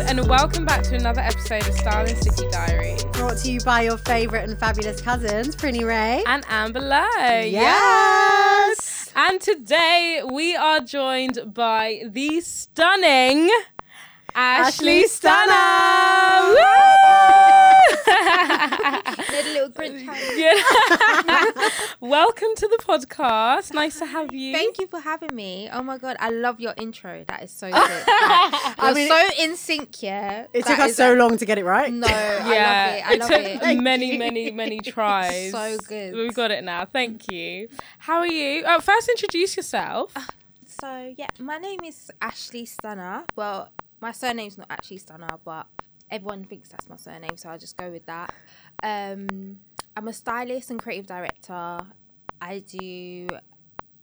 and welcome back to another episode of Style and City Diaries. Brought to you by your favourite and fabulous cousins, Prinny Rae. And Amber Leaux. Yes. And today we are joined by the stunning Ashleigh, Ashleigh Stunna. Woo! Did a little Grinch hand. Yeah. Welcome to the podcast. Nice to have you. Thank you for having me. Oh my god, I love your intro. That is so good. Like, you're mean, so in sync, yeah. It That took us so like- long to get it right. No, Yeah, I love it. I love took it. Many, many, many tries. So good. We've got it now. Thank you. How are you? Oh, first, introduce yourself. Uh, so yeah, my name is Ashleigh Stunna. Well, my surname's not actually Stunna, but everyone thinks that's my surname, so I'll just go with that. Um, I'm a stylist and creative director. I do.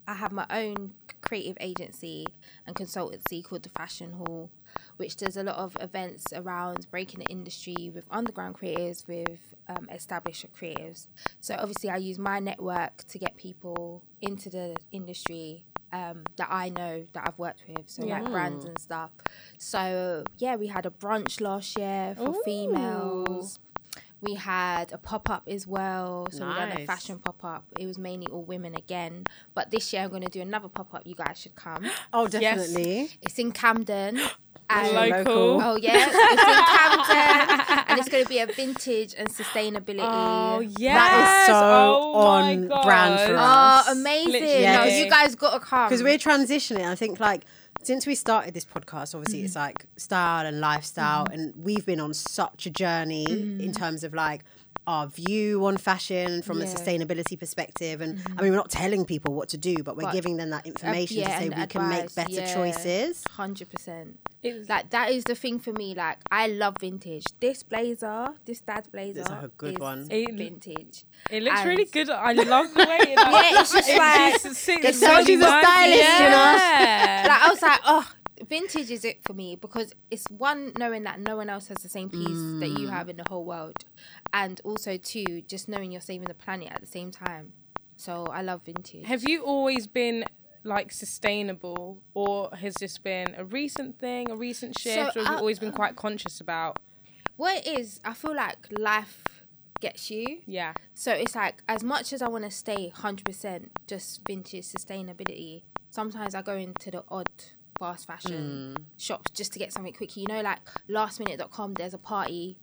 I have my own creative agency and consultancy called the Fashion Hall, which does a lot of events around breaking the industry with underground creatives, with um, established creatives. So obviously, I use my network to get people into the industry um, that I know that I've worked with, so like brands and stuff. So yeah, we had a brunch last year for females. We had a pop up as well. So we done a fashion pop up. It was mainly all women again. But this year I'm going to do another pop up. You guys should come. Oh, definitely. It's in Camden. And Local. Oh yeah, it's in Camden, and it's going to be a vintage and sustainability. Oh, yes. That is so oh, my on brand for God. Oh, us. Oh, amazing! Literally. No, you guys got to come Because we're transitioning. I think like since we started this podcast, obviously it's mm-hmm. like style and lifestyle, and we've been on such a journey in mm. terms of like our view on fashion from a sustainability perspective. And I mm-hmm. mean, we're not telling people what to do, but we're But, giving them that uh, information yeah, to say and we can make better yeah. choices. Hundred percent. It's- Like that is the thing for me. Like I love vintage. This blazer, this dad's blazer, It's like a good is one. It- vintage. It looks And- really good. I love the way it like, Yeah, it's just like- just sits It's so she's a nice. stylist, you know? Like I was like, oh, vintage is it for me because it's one knowing that no one else has the same piece that Mm. you have in the whole world, and also two, just knowing you're saving the planet at the same time. So I love vintage. Have you always been like sustainable, or has this been a recent thing, a recent shift, or have you I- always been quite conscious about? what it is, I feel like life gets you. Yeah. So it's like as much as I want to stay hundred percent just vintage sustainability, sometimes I go into the odd fast fashion shops just to get something quickly. You know, like lastminute.com, there's a party,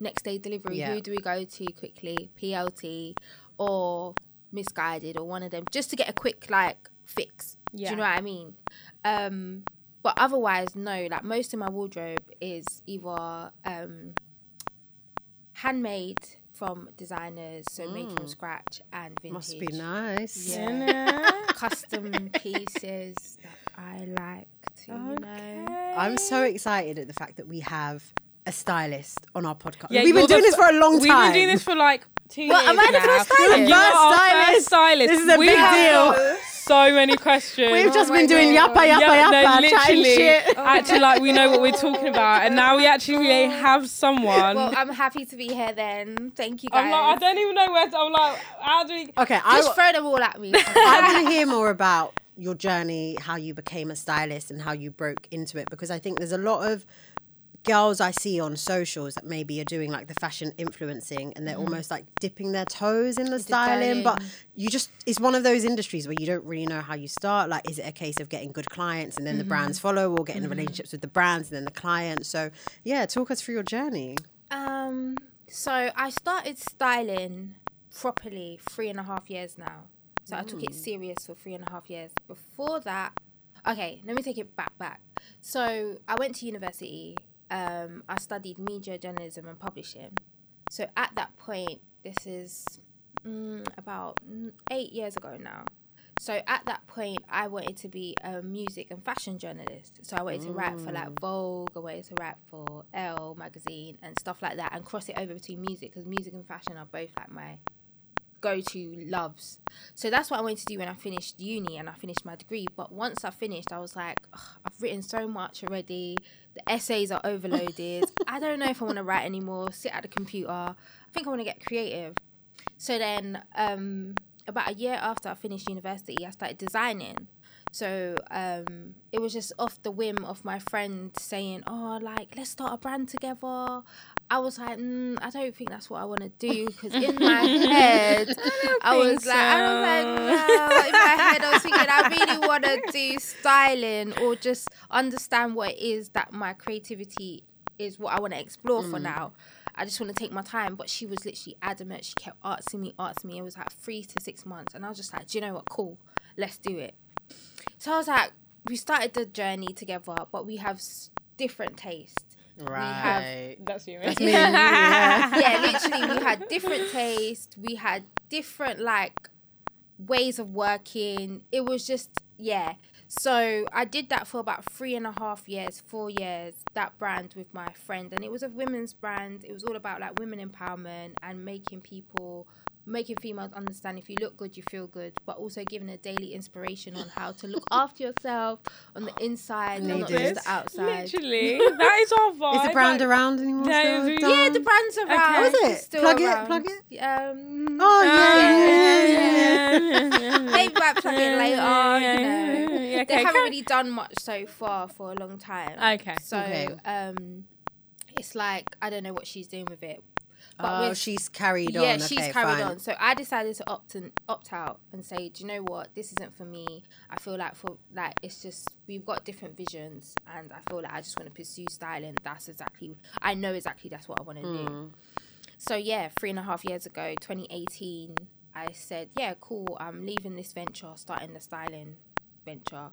next day delivery. Yeah. Who do we go to quickly? PLT or Missguided or one of them, just to get a quick like fix. Yeah. Do you know what I mean? Um, but otherwise, no. Like most of my wardrobe is either um, handmade from designers, so made from scratch and vintage. Must be nice. Yeah. Custom pieces that I like to, you know. I'm so excited at the fact that we have a stylist on our podcast. Yeah, we've been you're doing the this for a long time. We've time. been doing this for like two Well, years am I the now. first stylist? And The you're first our first stylist. This is a We big have deal. got So many questions. We've just Oh been doing God. yappa yappa Yeah, yappa, no, chatting literally, shit. Oh actually, like we know what we're talking about, and now we actually really have someone. Well, I'm happy to be here then. Thank you guys. I'm like, I don't even know where. To, I'm like, how do we? Okay, I, Just throw them all at me. I want to hear more about your journey, how you became a stylist, and how you broke into it. Because I think there's a lot of girls I see on socials that maybe are doing like the fashion influencing, and they're mm-hmm. almost like dipping their toes in the styling. But you just, it's one of those industries where you don't really know how you start. Like, is it a case of getting good clients and then the mm-hmm. brands follow, or getting the relationships with the brands and then the clients? So, yeah, talk us through your journey. Um, so I started styling properly three and a half years now. So I took it serious for three and a half years. Before that, okay, let me take it back back. So I went to university. Um, I studied media journalism and publishing. So at that point, this is mm, about mm, eight years ago now. So at that point, I wanted to be a music and fashion journalist. So I wanted to write for like Vogue, I wanted to write for Elle magazine and stuff like that, and cross it over between music because music and fashion are both like my go-to loves. So that's what I wanted to do when I finished uni and I finished my degree. But once I finished, I was like, I've written so much already. The essays are overloaded. I don't know if I want to write anymore. Sit at the computer. I think I want to get creative. So then, um, about a year after I finished university, I started designing. So um, it was just off the whim of my friend saying, "Oh, like let's start a brand together." I was like, mm, I don't think that's what I want to do because in my head, I, was think like, I was like, no. In my head, I was thinking, I really want to do styling or just understand what it is that my creativity is, what I want to explore for now. I just want to take my time. But she was literally adamant. She kept asking me, asking me. It was like three to six months, and I was just like, do you know what? Cool, let's do it. So I was like, we started the journey together, but we have different tastes. Right. That's you, That's me and you, yeah. yeah, literally, we had different tastes. We had different like ways of working. It was just yeah. So I did that for about three and a half years, four years. That brand with my friend, and it was a women's brand. It was all about like women empowerment and making people. Making females understand if you look good, you feel good, but also giving a daily inspiration on how to look after yourself on the inside and not just the outside. Literally, that is our vibe. Is the brand like- around anymore? No, still? Done? Yeah, the brand's around. Was it? Still Plug it, plug it. Um, Oh yeah, yeah, yeah, yeah. maybe I plug it later. You know, Yeah, they haven't carry- really done much so far for a long time. Okay. So Okay. um, it's like I don't know what she's doing with it. But Oh, we're- she's carried on. yeah, she's Okay, carried fine. on. So I decided to opt in, opt out and say, do you know what? This isn't for me. I feel like for like it's just we've got different visions, and I feel like I just want to pursue styling. That's exactly I know exactly that's what I want to Hmm. do. So yeah, three and a half years ago, 2018, I said, yeah, cool. I'm leaving this venture, starting the styling venture.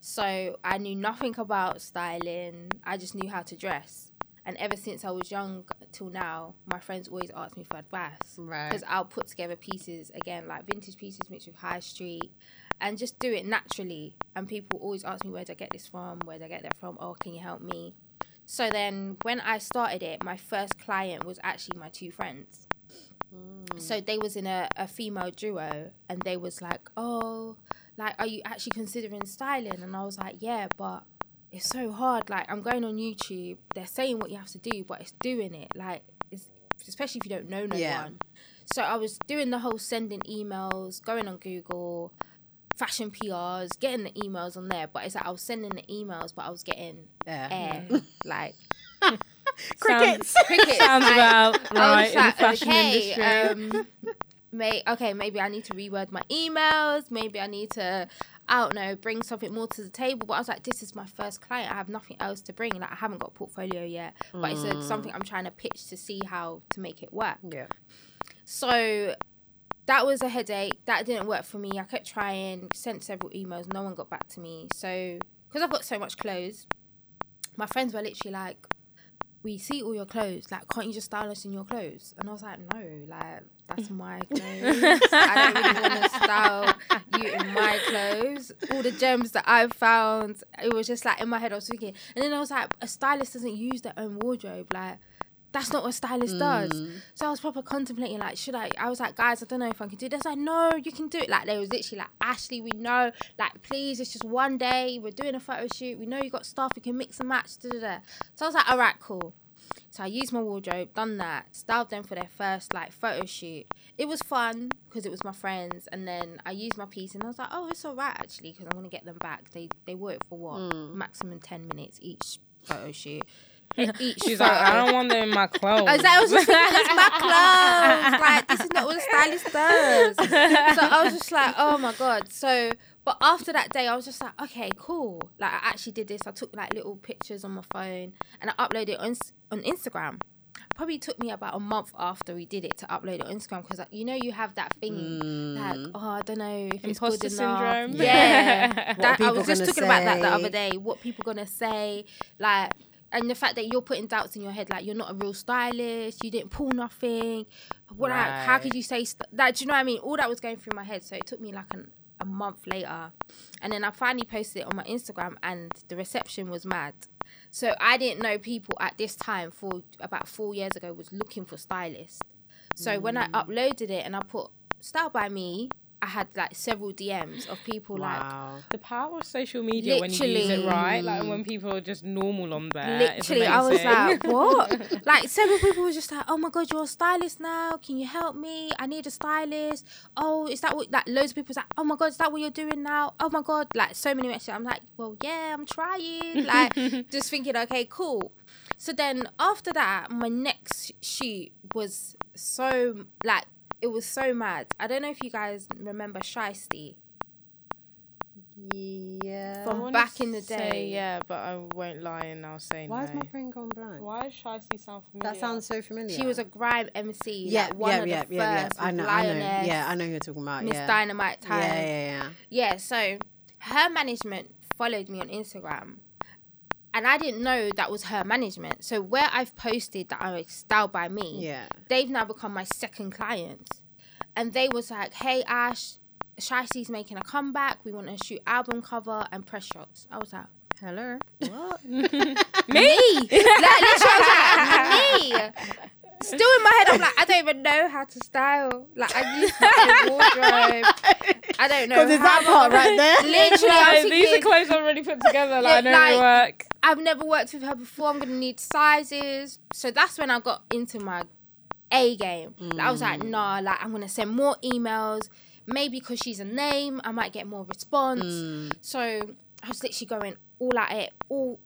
So I knew nothing about styling. I just knew how to dress. And ever since I was young till now, my friends always ask me for advice. Right. Because I'll put together pieces, again, like vintage pieces mixed with high street and just do it naturally. And people always ask me, where did I get this from? Where did I get that from? Oh, can you help me? So then when I started it, my first client was actually my two friends. Mm. So they was in a, a female duo and they was like, Oh, like are you actually considering styling? And I was like, Yeah, but it's so hard. Like I'm going on YouTube, they're saying what you have to do, but it's doing it. Like it's especially if you don't know no Yeah. one. So I was doing the whole sending emails, going on Google, fashion PRs, getting the emails on there, but it's like I was sending the emails but I was getting Yeah. air. like Crickets. crickets. Sounds like, about right was in the fashion okay, industry. um, may okay, maybe I need to reword my emails. Maybe I need to, I don't know, bring something more to the table. But I was like, this is my first client. I have nothing else to bring. Like I haven't got a portfolio yet, but it's a, mm. something I'm trying to pitch to see how to make it work. Yeah. So that was a headache. That didn't work for me. I kept trying, sent several emails. No one got back to me. So because I've got so much clothes, my friends were literally like, "We see all your clothes. Like, can't you just style us in your clothes?" And I was like, "No, like that's my clothes. I don't really want to style you in my clothes. All the gems that I've found, it was just like in my head. I was thinking, and then I was like, a stylist doesn't use their own wardrobe. Like, that's not what a stylist does. Mm. So I was proper contemplating, like, should I? I was like, guys, I don't know if I can do this. Like, no, you can do it. Like, they was literally like, Ashleigh, we know. Like, please, it's just one day. We're doing a photo shoot. We know you got stuff. We can mix and match. Da, da, da. So I was like, all right, cool. So I used my wardrobe, done that, styled them for their first like photo shoot. It was fun because it was my friends, and then I used my piece, and I was like, oh, it's all right actually because I'm gonna get them back. They they wore it for what mm. maximum ten minutes each photo shoot. She's like, I don't want them in my clothes. I was, like, I was just thinking, it's my clothes. Like, this is not what a stylist does. So I was just like, oh my God. So, but after that day, I was just like, okay, cool. Like, I actually did this. I took like little pictures on my phone and I uploaded it on, on Instagram. Probably took me about a month after we did it to upload it on Instagram because, like, you know, you have that thing like, mm. oh, I don't know if it's Imposter good enough. syndrome. Yeah. That, I was just talking about that the other day. What people gonna say? Like, and the fact that you're putting doubts in your head, like you're not a real stylist, you didn't pull nothing. What? Like, how could you say st- that? Do you know what I mean? All that was going through my head. So it took me like an, a month later, and then I finally posted it on my Instagram, and the reception was mad. So I didn't know people at this time, for about four years ago, was looking for stylists. So when I Mm. uploaded it and I put style by me, I had like several DMs of people like The power of social media when you use it right, like when people are just normal on there. literally I was like, what? like several people were just like, oh my god, you're a stylist now. Can you help me? I need a stylist. Oh, is that what? Like loads of people was like, oh my god, is that what you're doing now? Oh my god, like so many messages. I'm like, well, yeah, I'm trying. Like just thinking, okay, cool. So then after that, my next shoot was so like it was so mad. I don't know if you guys remember Shystie. Yeah. From back in the say day. yeah, but I won't lie and I'll say Why no. has my brain gone blank? Why does Shystie sound familiar? That sounds so familiar. She was a grime MC. yeah, like one yeah, of yeah, the yeah, yeah. I with know, I know. Yeah, I know who you're talking about. Miss yeah. Dynamite time. yeah, yeah, yeah. Yeah, so her management followed me on Instagram. And I didn't know that was her management. So where I've posted that I'm styled by me, Yeah. they've now become my second clients. And they was like, hey Ash, Shystie's making a comeback. We want to shoot album cover and press shots. I was like, Hello. what? me. me? like, literally, I was like, me? Still in my head, I'm like, I don't even know how to style. Like, I use my wardrobe. I don't know. Because it's that part right there. Literally, I was Like, these are thinking, clothes already put together. Like, I know like- they work. I've never worked with her before. I'm gonna need sizes. So that's when I got into my A game. Like, I was like, mm. nah, like I'm gonna send more emails. Maybe because she's a name, I might get more response. Mm. So I was literally going all at it, all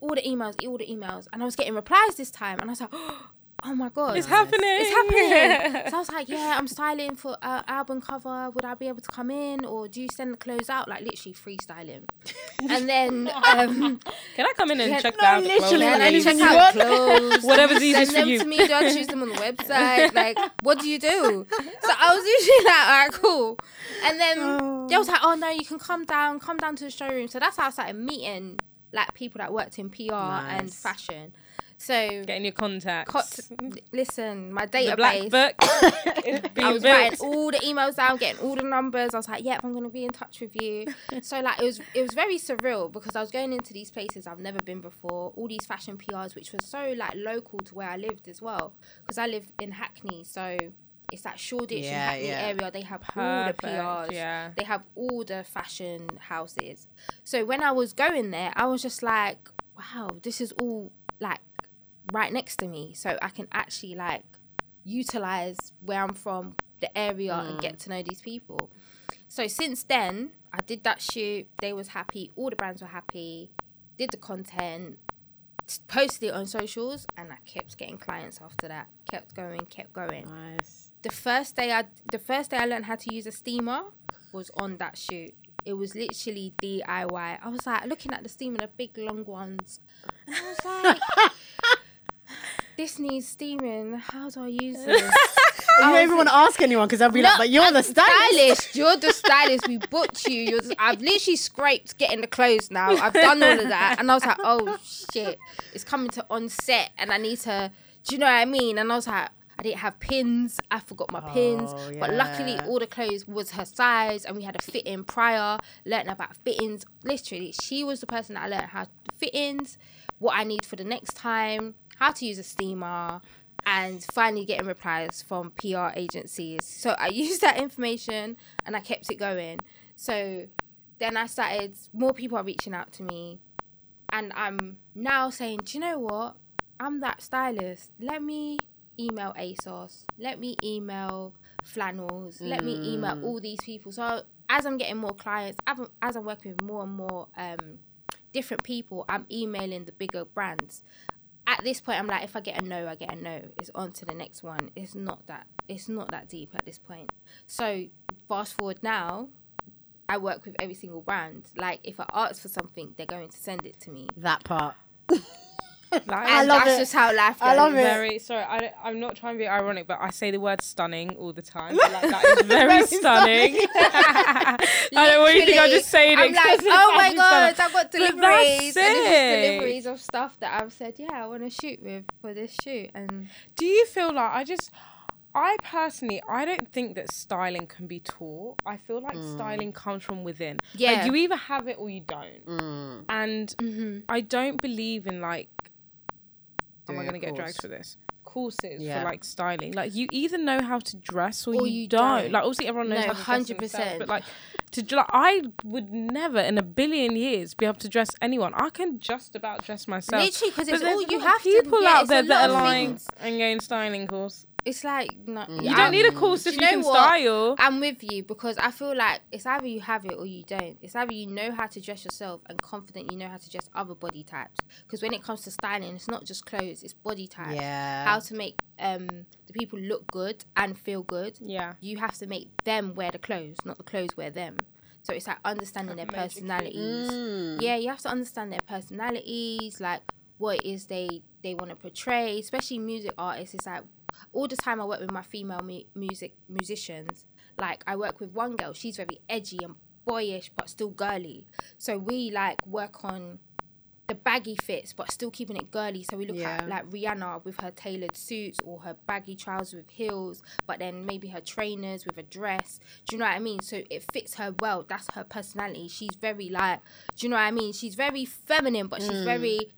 all the emails, all the emails, and I was getting replies this time, and I was like, oh my god, It's happening. it's happening. so I was like, yeah, I'm styling for uh, album cover. Would I be able to come in, or do you send the clothes out? Like literally freestyling. and then um, Can I come in and Yeah, check no, out the clothes? literally, then I anything check you out want. clothes. Whatever's easiest Send for them you. to me. Do I choose them on the website? Like, what do you do? So I was usually like, all right, cool. And then they was like, oh no, you can come down, come down to the showroom. So that's how I started meeting like people that worked in PR and fashion. So Getting your contacts. cot- listen, my database. the black book. I was built. writing all the emails down, getting all the numbers. I was like, "Yep, I'm gonna be in touch with you." so like, it was it was very surreal because I was going into these places I've never been before. All these fashion PRs, which was so like local to where I lived as well, because I live in Hackney, so it's that Shoreditch and Hackney yeah. area. They have all the PRs. yeah. They have all the fashion houses. So when I was going there, I was just like, "Wow, this is all like right next to me, so I can actually like utilize where I'm from, the area, and mm. get to know these people. So since then, I did that shoot. They was happy. All the brands were happy. Did the content, posted it on socials, and I kept getting clients after that. Kept going, kept going. Nice. The first day I, the first day I learned how to use a steamer was on that shoot. It was literally DIY. I was like looking at the steamer, the big long ones, I was like, "This needs steaming. How do I use this?" You don't even want to ask anyone because they'll be like, but you're I'm the stylist. stylist. You're the stylist. We booked you. You're the, I've literally scraped getting the clothes now. I've done all of that, and I was like, "Oh shit, it's coming to on set, and I need to." Do you know what I mean? And I was like. I didn't have pins. I forgot my pins. Oh, But luckily, all the clothes was her size, and we had a fit in prior. Learning about fittings. Literally, she was the person that I learned how to fittings, what I need for the next time, how to use a steamer, and finally getting replies from PR agencies. So I used that information and I kept it going. So then I started, more people are reaching out to me, and I'm now saying, do you know what? I'm that stylist. Let me email ASOS. Let me email Flannels. Let me email all these people. So as I'm getting more clients, as I'm, as I'm working with more and more um, different people, I'm emailing the bigger brands. At this point, I'm like, if I get a no, I get a no. It's on to the next one. It's not that. It's not that deep at this point. So fast forward now, I work with every single brand. Like if I ask for something, they're going to send it to me. That part. Like, I And love that's it. just how life goes. I love it. very sorry. I I'm not trying to be ironic, but I say the word stunning all the time. Like, that is very, stunning. I don't want you to think I'm just saying. I'm like, 'cause it's oh my god, stunning." I've got deliveries. that's And this it. deliveries of stuff that I've said, yeah, I want to shoot with for this shoot. And Do you feel like I just? I personally, I don't think that styling can be taught. I feel like styling comes from within. Yeah. like, you either have it or you don't. Mm. And mm-hmm. I don't believe in like. Am I going to get dragged for this? courses Yeah. for like styling. Like you either know how to dress or, Or you, you don't. don't. Like obviously everyone knows No, how to dress 100%. but like to like, I would never in a billion years be able to dress anyone. I can just about dress myself. Literally, because it's all you have to. people yeah, out there that are lying and going styling course. It's like no, You don't need a course if Do you, you know what? style. I'm with you because I feel like it's either you have it or you don't. It's either you know how to dress yourself and confident you know how to dress other body types. Because when it comes to styling, it's not just clothes; it's body types. Yeah. How to make um the people look good and feel good. Yeah. You have to make them wear the clothes, not the clothes wear them. So it's like understanding their personalities. Mm. Yeah, you have to understand their personalities, like what it is they they want to portray. Especially music artists, it's like all the time I work with my female mu- music musicians. Like I work with one girl, she's very edgy and boyish, but still girly. So we like work on the baggy fits, but still keeping it girly. So we look Yeah. at like Rihanna with her tailored suits or her baggy trousers with heels, but then maybe her trainers with a dress. Do you know what I mean? So it fits her well. That's her personality. She's very like, do you know what I mean? She's very feminine, but she's very mm.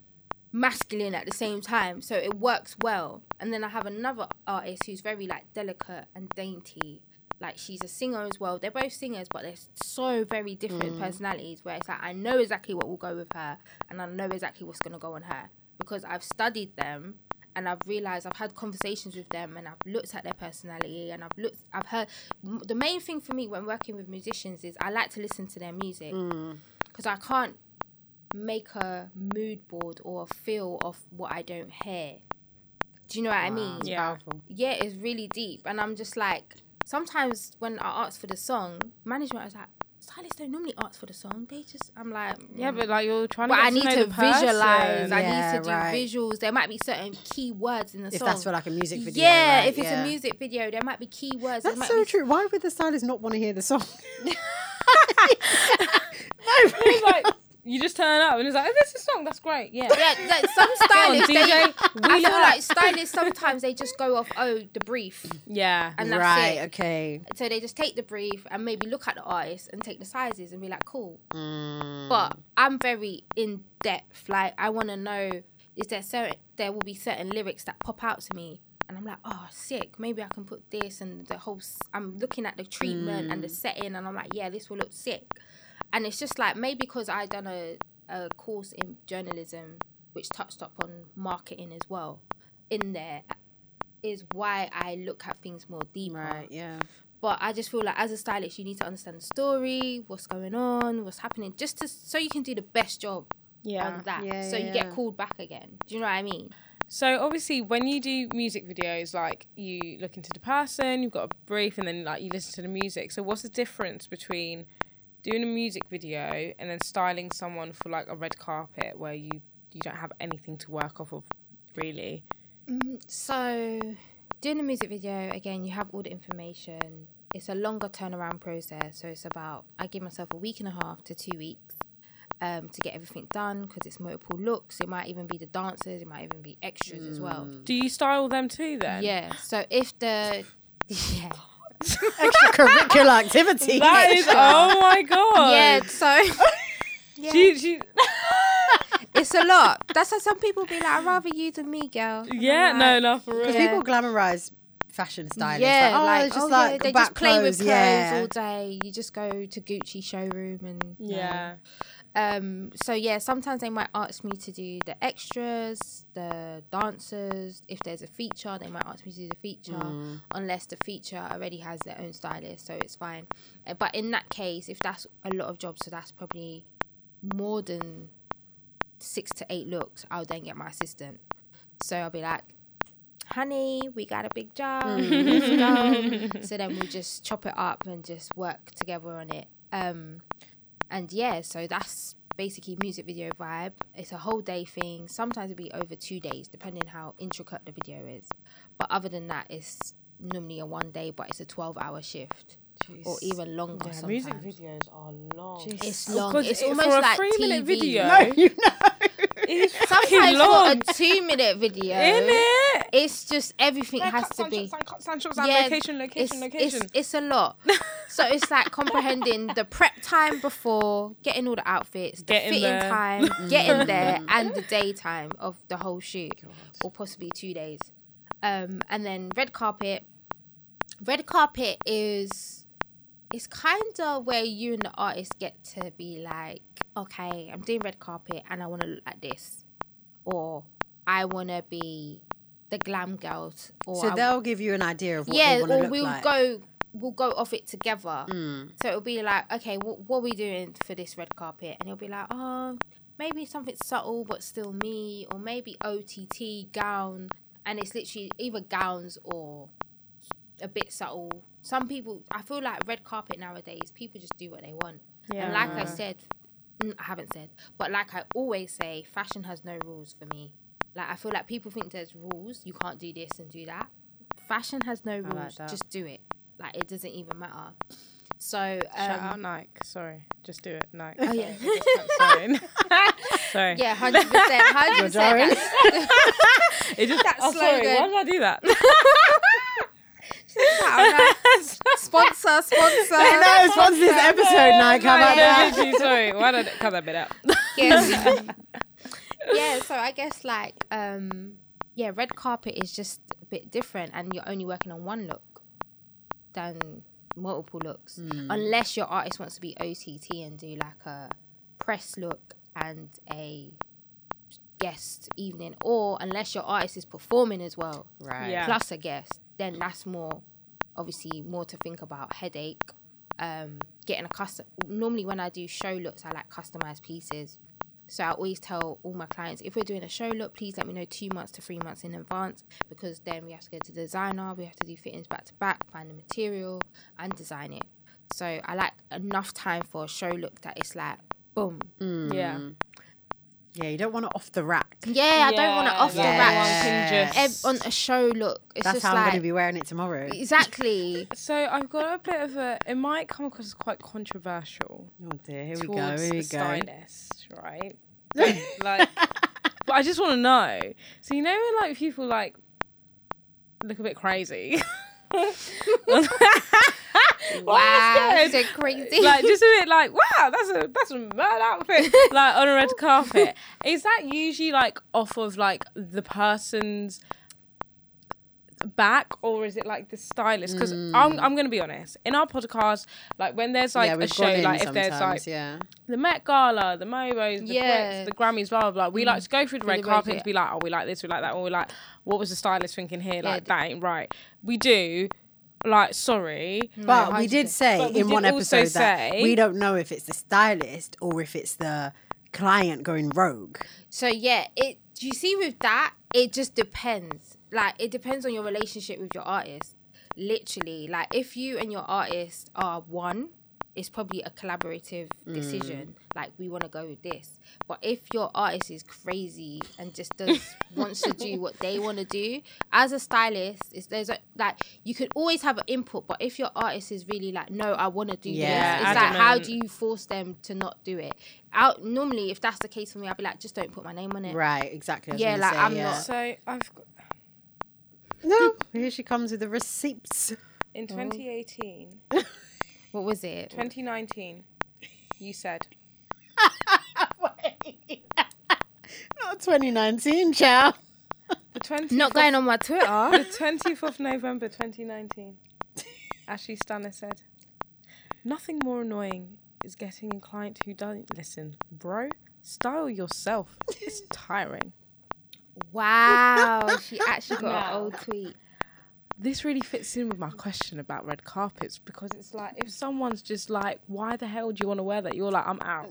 Masculine at the same time. So it works well. And then I have another artist who's very like delicate and dainty. Like she's a singer as well. They're both singers, but they're so very different mm. personalities. Where it's like I know exactly what will go with her, and I know exactly what's gonna go on her because I've studied them and I've realized I've had conversations with them and I've looked at their personality and I've looked I've heard m- the main thing for me when working with musicians is I like to listen to their music mm. because I can't make a mood board or a feel of what I don't hear. Do you know what I mean? Yeah. powerful. yeah, it's really deep. And I'm just like, sometimes when I ask for the song, management is like, stylists don't normally ask for the song. They just, I'm like, Yeah, mm. but like you're trying But to. I need know to the person. visualize. I need to do right. visuals. There might be certain key words in the If song. If that's for like a music video. yeah, right, if it's yeah. a music video, there might be key words. That's so be true. Why would the stylist not want to hear the song? It's like you just turn up and it's like, oh, this is a song. That's great. Yeah. Yeah, like some stylists, they, DJ, I feel like stylists sometimes they just go off, oh, the brief, Yeah. and that's right. it. Okay. So they just take the brief and maybe look at the artist and take the sizes and be like, cool. Mm. But I'm very in depth. Like I want to know is there certain there will be certain lyrics that pop out to me, and I'm like, oh, sick. Maybe I can put this and the whole. s- I'm looking at the treatment and the setting, and I'm like, yeah, this will look sick. And it's just like maybe because I done a a course in journalism which touched up on marketing as well. In there is why I look at things more deeper. Right. Yeah. But I just feel like as a stylist, you need to understand the story, what's going on, what's happening, just to so you can do the best job Yeah. on that. Yeah, so yeah, you get called back again. Do you know what I mean? So obviously, when you do music videos, like you look into the person, you've got a brief, and then like you listen to the music. So what's the difference between doing a music video and then styling someone for like a red carpet where you you don't have anything to work off of, really? So doing a music video again, you have all the information. It's a longer turnaround process, so it's about I give myself a week and a half to two weeks um, to get everything done because it's multiple looks. It might even be the dancers, it might even be extras as well. Do you style them too then? Yeah. So if the yeah Extracurricular activity. That is. Oh my god. yeah so. Yeah. She, she, it's a lot. That's how some people be like, I'd rather you than me, girl. And I'm yeah, like, no, no, for real. Because Yeah. people glamorize fashion stylists. Yeah, like, oh, like, it's just oh, like yeah, they back just play clothes, with clothes yeah. all day. You just go to Gucci showroom and yeah. Um. So yeah, sometimes they might ask me to do the extras, the dancers. If there's a feature, they might ask me to do the feature, Mm. unless the feature already has their own stylist, so it's fine. Uh, But in that case, if that's a lot of jobs, so that's probably more than six to eight looks. I'll then get my assistant. So I'll be like, honey, we got a big job. Let's so then we'll just chop it up and just work together on it. Um, and yeah, so that's basically music video vibe. It's a whole day thing. Sometimes it'll be over two days, depending how intricate the video is. But other than that, it's normally a one day, but it's a 12 hour shift or even longer Yeah, sometimes. music videos are long. Jeez. It's Oh, long. 'cause It's it- almost for a like three minute TV. video. No, you know. It's Sometimes fucking long. for a two minute video, In it. It's just everything has to be. Sound shots Yeah, location, location, it's, location. It's, it's a lot. so it's like comprehending the prep time before, getting all the outfits, the fitting there. time, getting there, and the daytime of the whole shoot, or possibly two days. Um, and then red carpet. Red carpet is it's kind of where you and the artist get to be like, okay, I'm doing red carpet and I want to look like this, or I want to be the glam girl. t- Or So they'll give you an idea of what yeah, they want to or we'll like. go we'll go off it together. Mm. So it'll be like, okay, wh- what are we doing for this red carpet? And it'll be like, oh, maybe something subtle but still me, or maybe OTT gown, and it's literally either gowns or a bit subtle. Some people, I feel like red carpet nowadays, people just do what they want. And like I said, I haven't said, but like I always say, fashion has no rules for me. Like I feel like people think there's rules. You can't do this and do that. Fashion has no rules. that. Just do it. Like it doesn't even matter. So Shout um, out Nike. Sorry, just do it, Nike. Oh, yeah. Sorry. Sorry. yeah, hundred percent, hundred percent. It just. That oh, sorry. slogan. Why did I do that? Sponsor, sponsor. I know, sponsor this episode, Nike. How about that? sorry. Why did I cut that bit out? Yes. Yeah, so I guess like um yeah, red carpet is just a bit different and you're only working on one look than multiple looks. Unless your artist wants to be OTT and do like a press look and a guest evening or unless your artist is performing as well Right. Yeah. plus a guest, then that's more obviously more to think about. Headache. Um, getting a custom. Normally, when I do show looks, I like customized pieces. So I always tell all my clients if we're doing a show look, please let me know two months to three months in advance because then we have to go to the designer, we have to do fittings back to back, find the material, and design it. So I like enough time for a show look that it's like boom. Mm. Yeah. Mm. Yeah, you don't want it off the rack. Yeah, I don't want it off the rack. One can Ev- on a show look. It's That's just how I'm like going to be wearing it tomorrow. exactly. So I've got a bit of a. It might come across as quite controversial. Oh dear, here we go. towards Here we a go. stylist, right? like, but I just want to know. So you know when like people like look a bit crazy. Wow, so crazy. like just a bit like wow that's a that's a mad outfit like on a red carpet is that usually like off of like the person's back or is it like the stylist because I'm, I'm gonna be honest in our podcast like when there's like yeah, a show like if there's like yeah. the Met Gala, the MOBOs, the Yeah. Brits, the Grammys, blah blah blah. We like to go through the red carpet and be like, oh, we like this, we like that, or we like, what was the stylist thinking here? Like Yeah. that ain't right. We do. Like, sorry, But we did say But in did one episode that say- we don't know if it's the stylist or if it's the client going rogue. So yeah, it. Do you see with that? It just depends. Like it depends on your relationship with your artist. Literally, like if you and your artist are one, it's probably a collaborative decision. Mm. Like we want to go with this. But if your artist is crazy and just does wants to do what they want to do, as a stylist, it's there's a, like you could always have an input. But if your artist is really like, no, I want to do Yeah, this, it's like how do you force them to not do it? Out normally, if that's the case for me, I'd be like, just don't put my name on it. Right, exactly. Yeah, like, say, I'm yeah. not- so I've got, No, here she comes with the receipts. in 2018, What was it? 2019, you said Not 2019, child. the 20th Not of- going on my Twitter. the 20th of November 2019. Ashleigh Stunna said, "Nothing more annoying is getting a client who doesn't listen, bro. Style yourself. It's tiring." wow, she actually got Now. an old tweet. This really fits in with my question about red carpets because it's like if someone's just like, why the hell do you want to wear that? You're like, I'm out,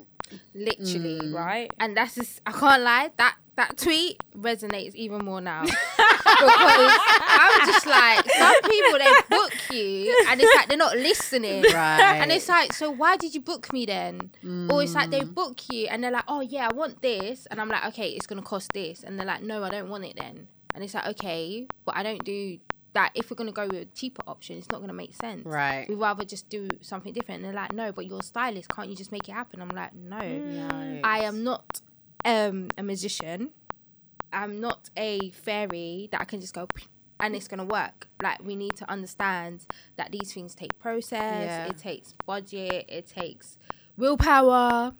Literally, right? and that's just, I can't lie. That that tweet resonates even more now because I'm just like some people they book you and it's like they're not listening. Right. And it's like, so why did you book me then? Or it's like they Mm. book you and they're like, oh yeah, I want this, and I'm like, okay, it's gonna cost this, and they're like, no, I don't want it then. And it's like, okay, but I don't do that. If we're gonna go with a cheaper option, it's not gonna make sense. Right. We'd rather just do something different. And they're like, no, but you're a stylist, can't you just make it happen? I'm like, no, Yikes. I am not um, a magician. I'm not a fairy that I can just go and it's gonna work. Like we need to understand that these things take process. Yeah. It takes budget. It takes willpower.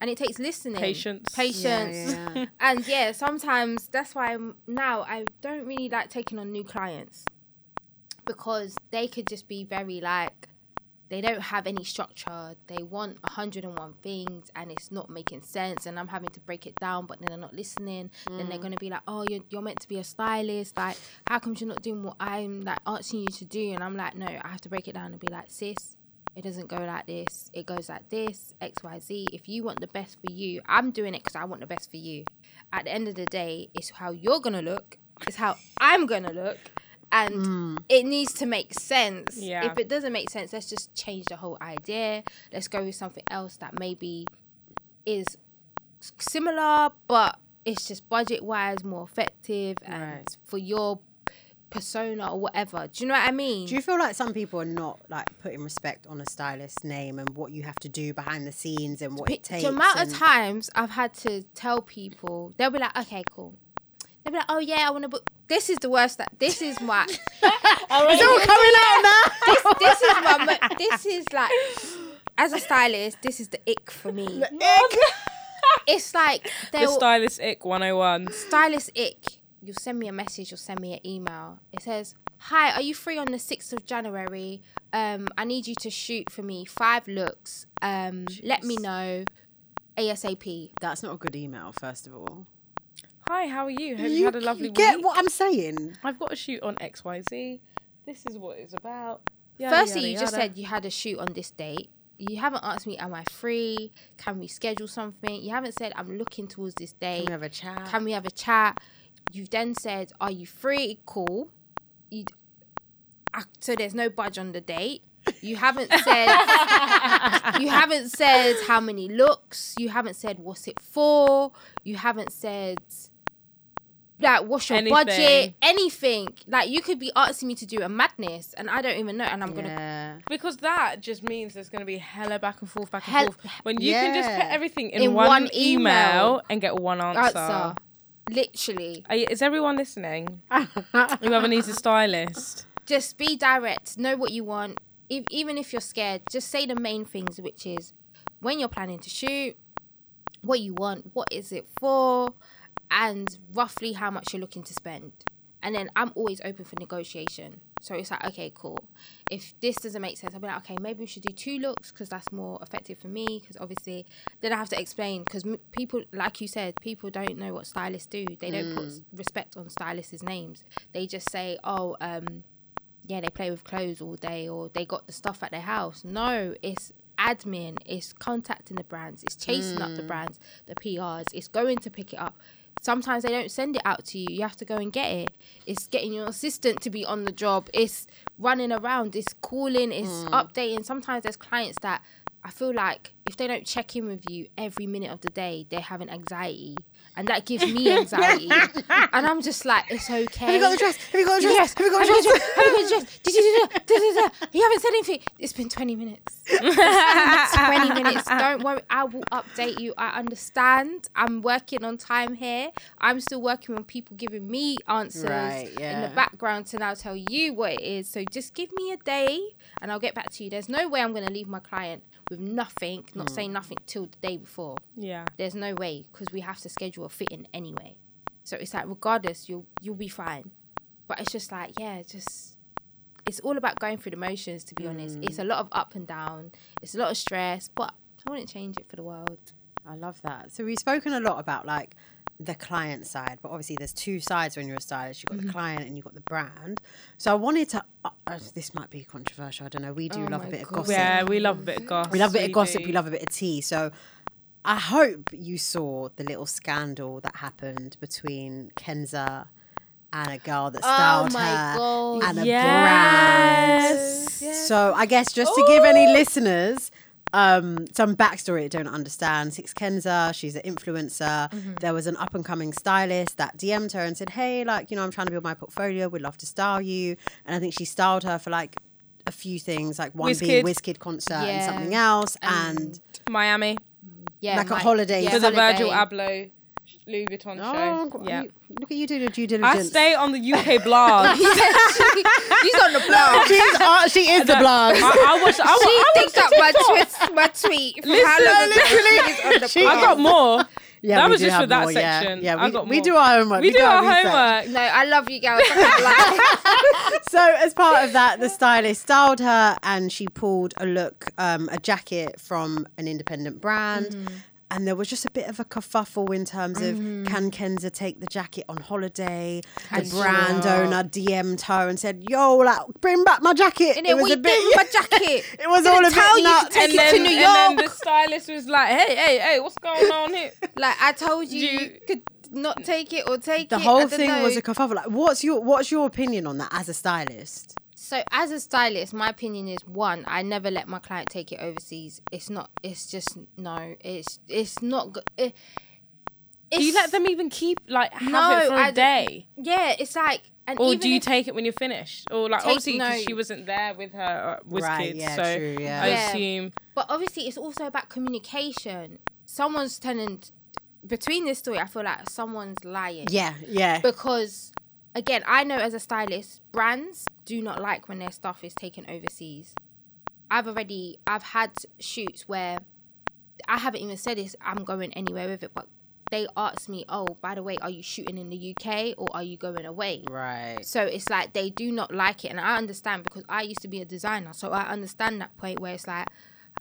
and it takes listening, Patience. patience, Yeah, yeah. and yeah, sometimes that's why I'm, now I don't really like taking on new clients because they could just be very like they don't have any structure. They want 101 things and it's not making sense. And I'm having to break it down, but then they're not listening. Then they're mm. going to be like, oh, you're, you're meant to be a stylist. Like, how come you're not doing what I'm like asking you to do? And I'm like, no, I have to break it down and be like, sis, it doesn't go like this. It goes like this, X, Y, Z. If you want the best for you, I'm doing it because I want the best for you. At the end of the day, it's how you're going to look, it's how I'm going to look. And mm. it needs to make sense. Yeah. If it doesn't make sense, let's just change the whole idea. Let's go with something else that maybe is similar, but it's just budget wise more effective and Right. for your persona or whatever. Do you know what I mean? Do you feel like some people are not like putting respect on a stylist's name and what you have to do behind the scenes and what it takes? the amount of times I've had to tell people, they'll be like, okay, cool. They'll be like, oh yeah, I want to book. This is the worst. That this is my. It's all coming out now. this is my. mo- This is like, as a stylist, this is the ick for me. It's like The they'll stylist ick 101. stylist ick. You'll send me a message. You'll send me an email. It says, "Hi, are you free on the sixth of January? Um, I need you to shoot for me five looks. Um, let me know, ASAP." That's not a good email, first of all. Hi, how are you? Have you, had a lovely get week? Get what I'm saying? I've got a shoot on XYZ. This is what it's about. Yada, Firstly, yada, you just yada. said you had a shoot on this date. You haven't asked me, am I free? Can we schedule something? You haven't said, I'm looking towards this date. Can we have a chat? Can we have a chat? You've then said, are you free? Cool. You, ah, so there's no budge on the date. You haven't said you haven't said how many looks. You haven't said what's it for. You haven't said like what's your budget, Anything. anything. Like you could be asking me to do a madness, and I don't even know, and I'm gonna. Because that just means there's going to be hella back and forth, back and Hell- forth. When you can just put everything in, In one, one email, email. and get one answer. answer. Literally, Are you- is everyone listening? Whoever needs a stylist. just be direct. Know what you want. If, even if you're scared, just say the main things, which is when you're planning to shoot, what you want, what is it for, and roughly how much you're looking to spend. And then I'm always open for negotiation. So it's like, okay, cool. If this doesn't make sense, I'll be like, okay, maybe we should do two looks because that's more effective for me. Because obviously, then I have to explain because m- people, like you said, people don't know what stylists do. They don't put respect on stylists' names. They just say, oh, um, yeah, they play with clothes all day or they got the stuff at their house. No, it's admin, it's contacting the brands, it's chasing up the brands, the PRs, it's going to pick it up. Sometimes they don't send it out to you. You have to go and get it. It's getting your assistant to be on the job. It's running around. It's calling. It's mm. updating. Sometimes there's clients that I feel like if they don't check in with you every minute of the day, they're having anxiety. And that gives me anxiety. and I'm just like, it's okay. Have you got the dress? Have you got the dress? Yes. Have you got the Have dress? have you got the dress? Did you do that? You haven't said anything. It's been 20 minutes. It's been 20 minutes. Don't worry. I will update you. I understand. I'm working on time here. I'm still working on people giving me answers Right, in the background to now tell you what it is. So just give me a day and I'll get back to you. There's no way I'm going to leave my client with nothing, not hmm. saying nothing till the day before. Yeah. There's no way because we have to schedule a fit in anyway. So it's like regardless, you'll you'll be fine. But it's just like yeah, just it's all about going through the motions. To be honest, it's a lot of up and down. It's a lot of stress, but I wouldn't change it for the world. I love that. So we've spoken a lot about like the client side, but obviously there's two sides when you're a stylist. You've got Mm-hmm. the client and you've got the brand. So I wanted to. Uh, uh, this might be controversial. I don't know. We do Oh love a my bit of gossip. Yeah, we love a bit of gossip. We love a bit of gossip. do. We love a bit of tea. So I hope you saw the little scandal that happened between Kenza and a girl that styled my her God. and a Yes. brand. So I guess just to give any listeners um, some backstory that don't understand, Six Kenza, she's an influencer. There was an up and coming stylist that DM'd her and said, "Hey, like you know, I'm trying to build my portfolio. We'd love to style you." And I think she styled her for like a few things, like one being Wizkid. Wizkid concert and something else, and Miami Yeah, Like a holiday. yeah, for the Virgil. Abloh Louis Vuitton Oh, show. look Yeah. you- look at you doing your due diligence. I stay on the UK blog. She's on the blog. she's, uh, she is the blog. I, I watched. I, She I watched picked up my TikTok. tweet, my tweet from Listen, how long literally, she on the she- I got more. Yeah, that we was do just for that more, yeah. section. Yeah, I we, we do our homework. We do our our homework. No, I love you girls. I can't lie. So, as part of that, the stylist styled her and she pulled a look, um, a jacket from an independent brand. Mm-hmm. And there was just a bit of a kerfuffle in terms of mm-hmm. can Kenza take the jacket on holiday? The brand sure. owner DM'd her and said, "Yo, like, bring back my jacket." And then what you doing with my jacket? It was Didn't all a bit tell you to nuts. take and it then, to New and then the stylist was like, "Hey, hey, hey, what's going on here?" Like I told you, You- you could not take it or take the it. I whole thing know. was a kerfuffle. Like, what's your what's your opinion on that as a stylist? So as a stylist, my opinion is one, I never let my client take it overseas. It's not. It's just no. It's it's not good. It, Do you let them even keep like have No, it for a I d- day, Yeah, it's like. And or do you if- take it when you're finished, or like Take- obviously 'cause no. she wasn't there with her uh, with Right, kids, yeah, so true, yeah. I Yeah. assume But obviously, it's also about communication. Someone's telling. Between this story, I feel like someone's lying. Yeah, yeah. because again i know as a stylist brands do not like when their stuff is taken overseas i've already i've had shoots where i haven't even said this i'm going anywhere with it but they asked me oh by the way are you shooting in the uk or are you going away right. so it's like they do not like it and i understand because i used to be a designer so i understand that point where it's like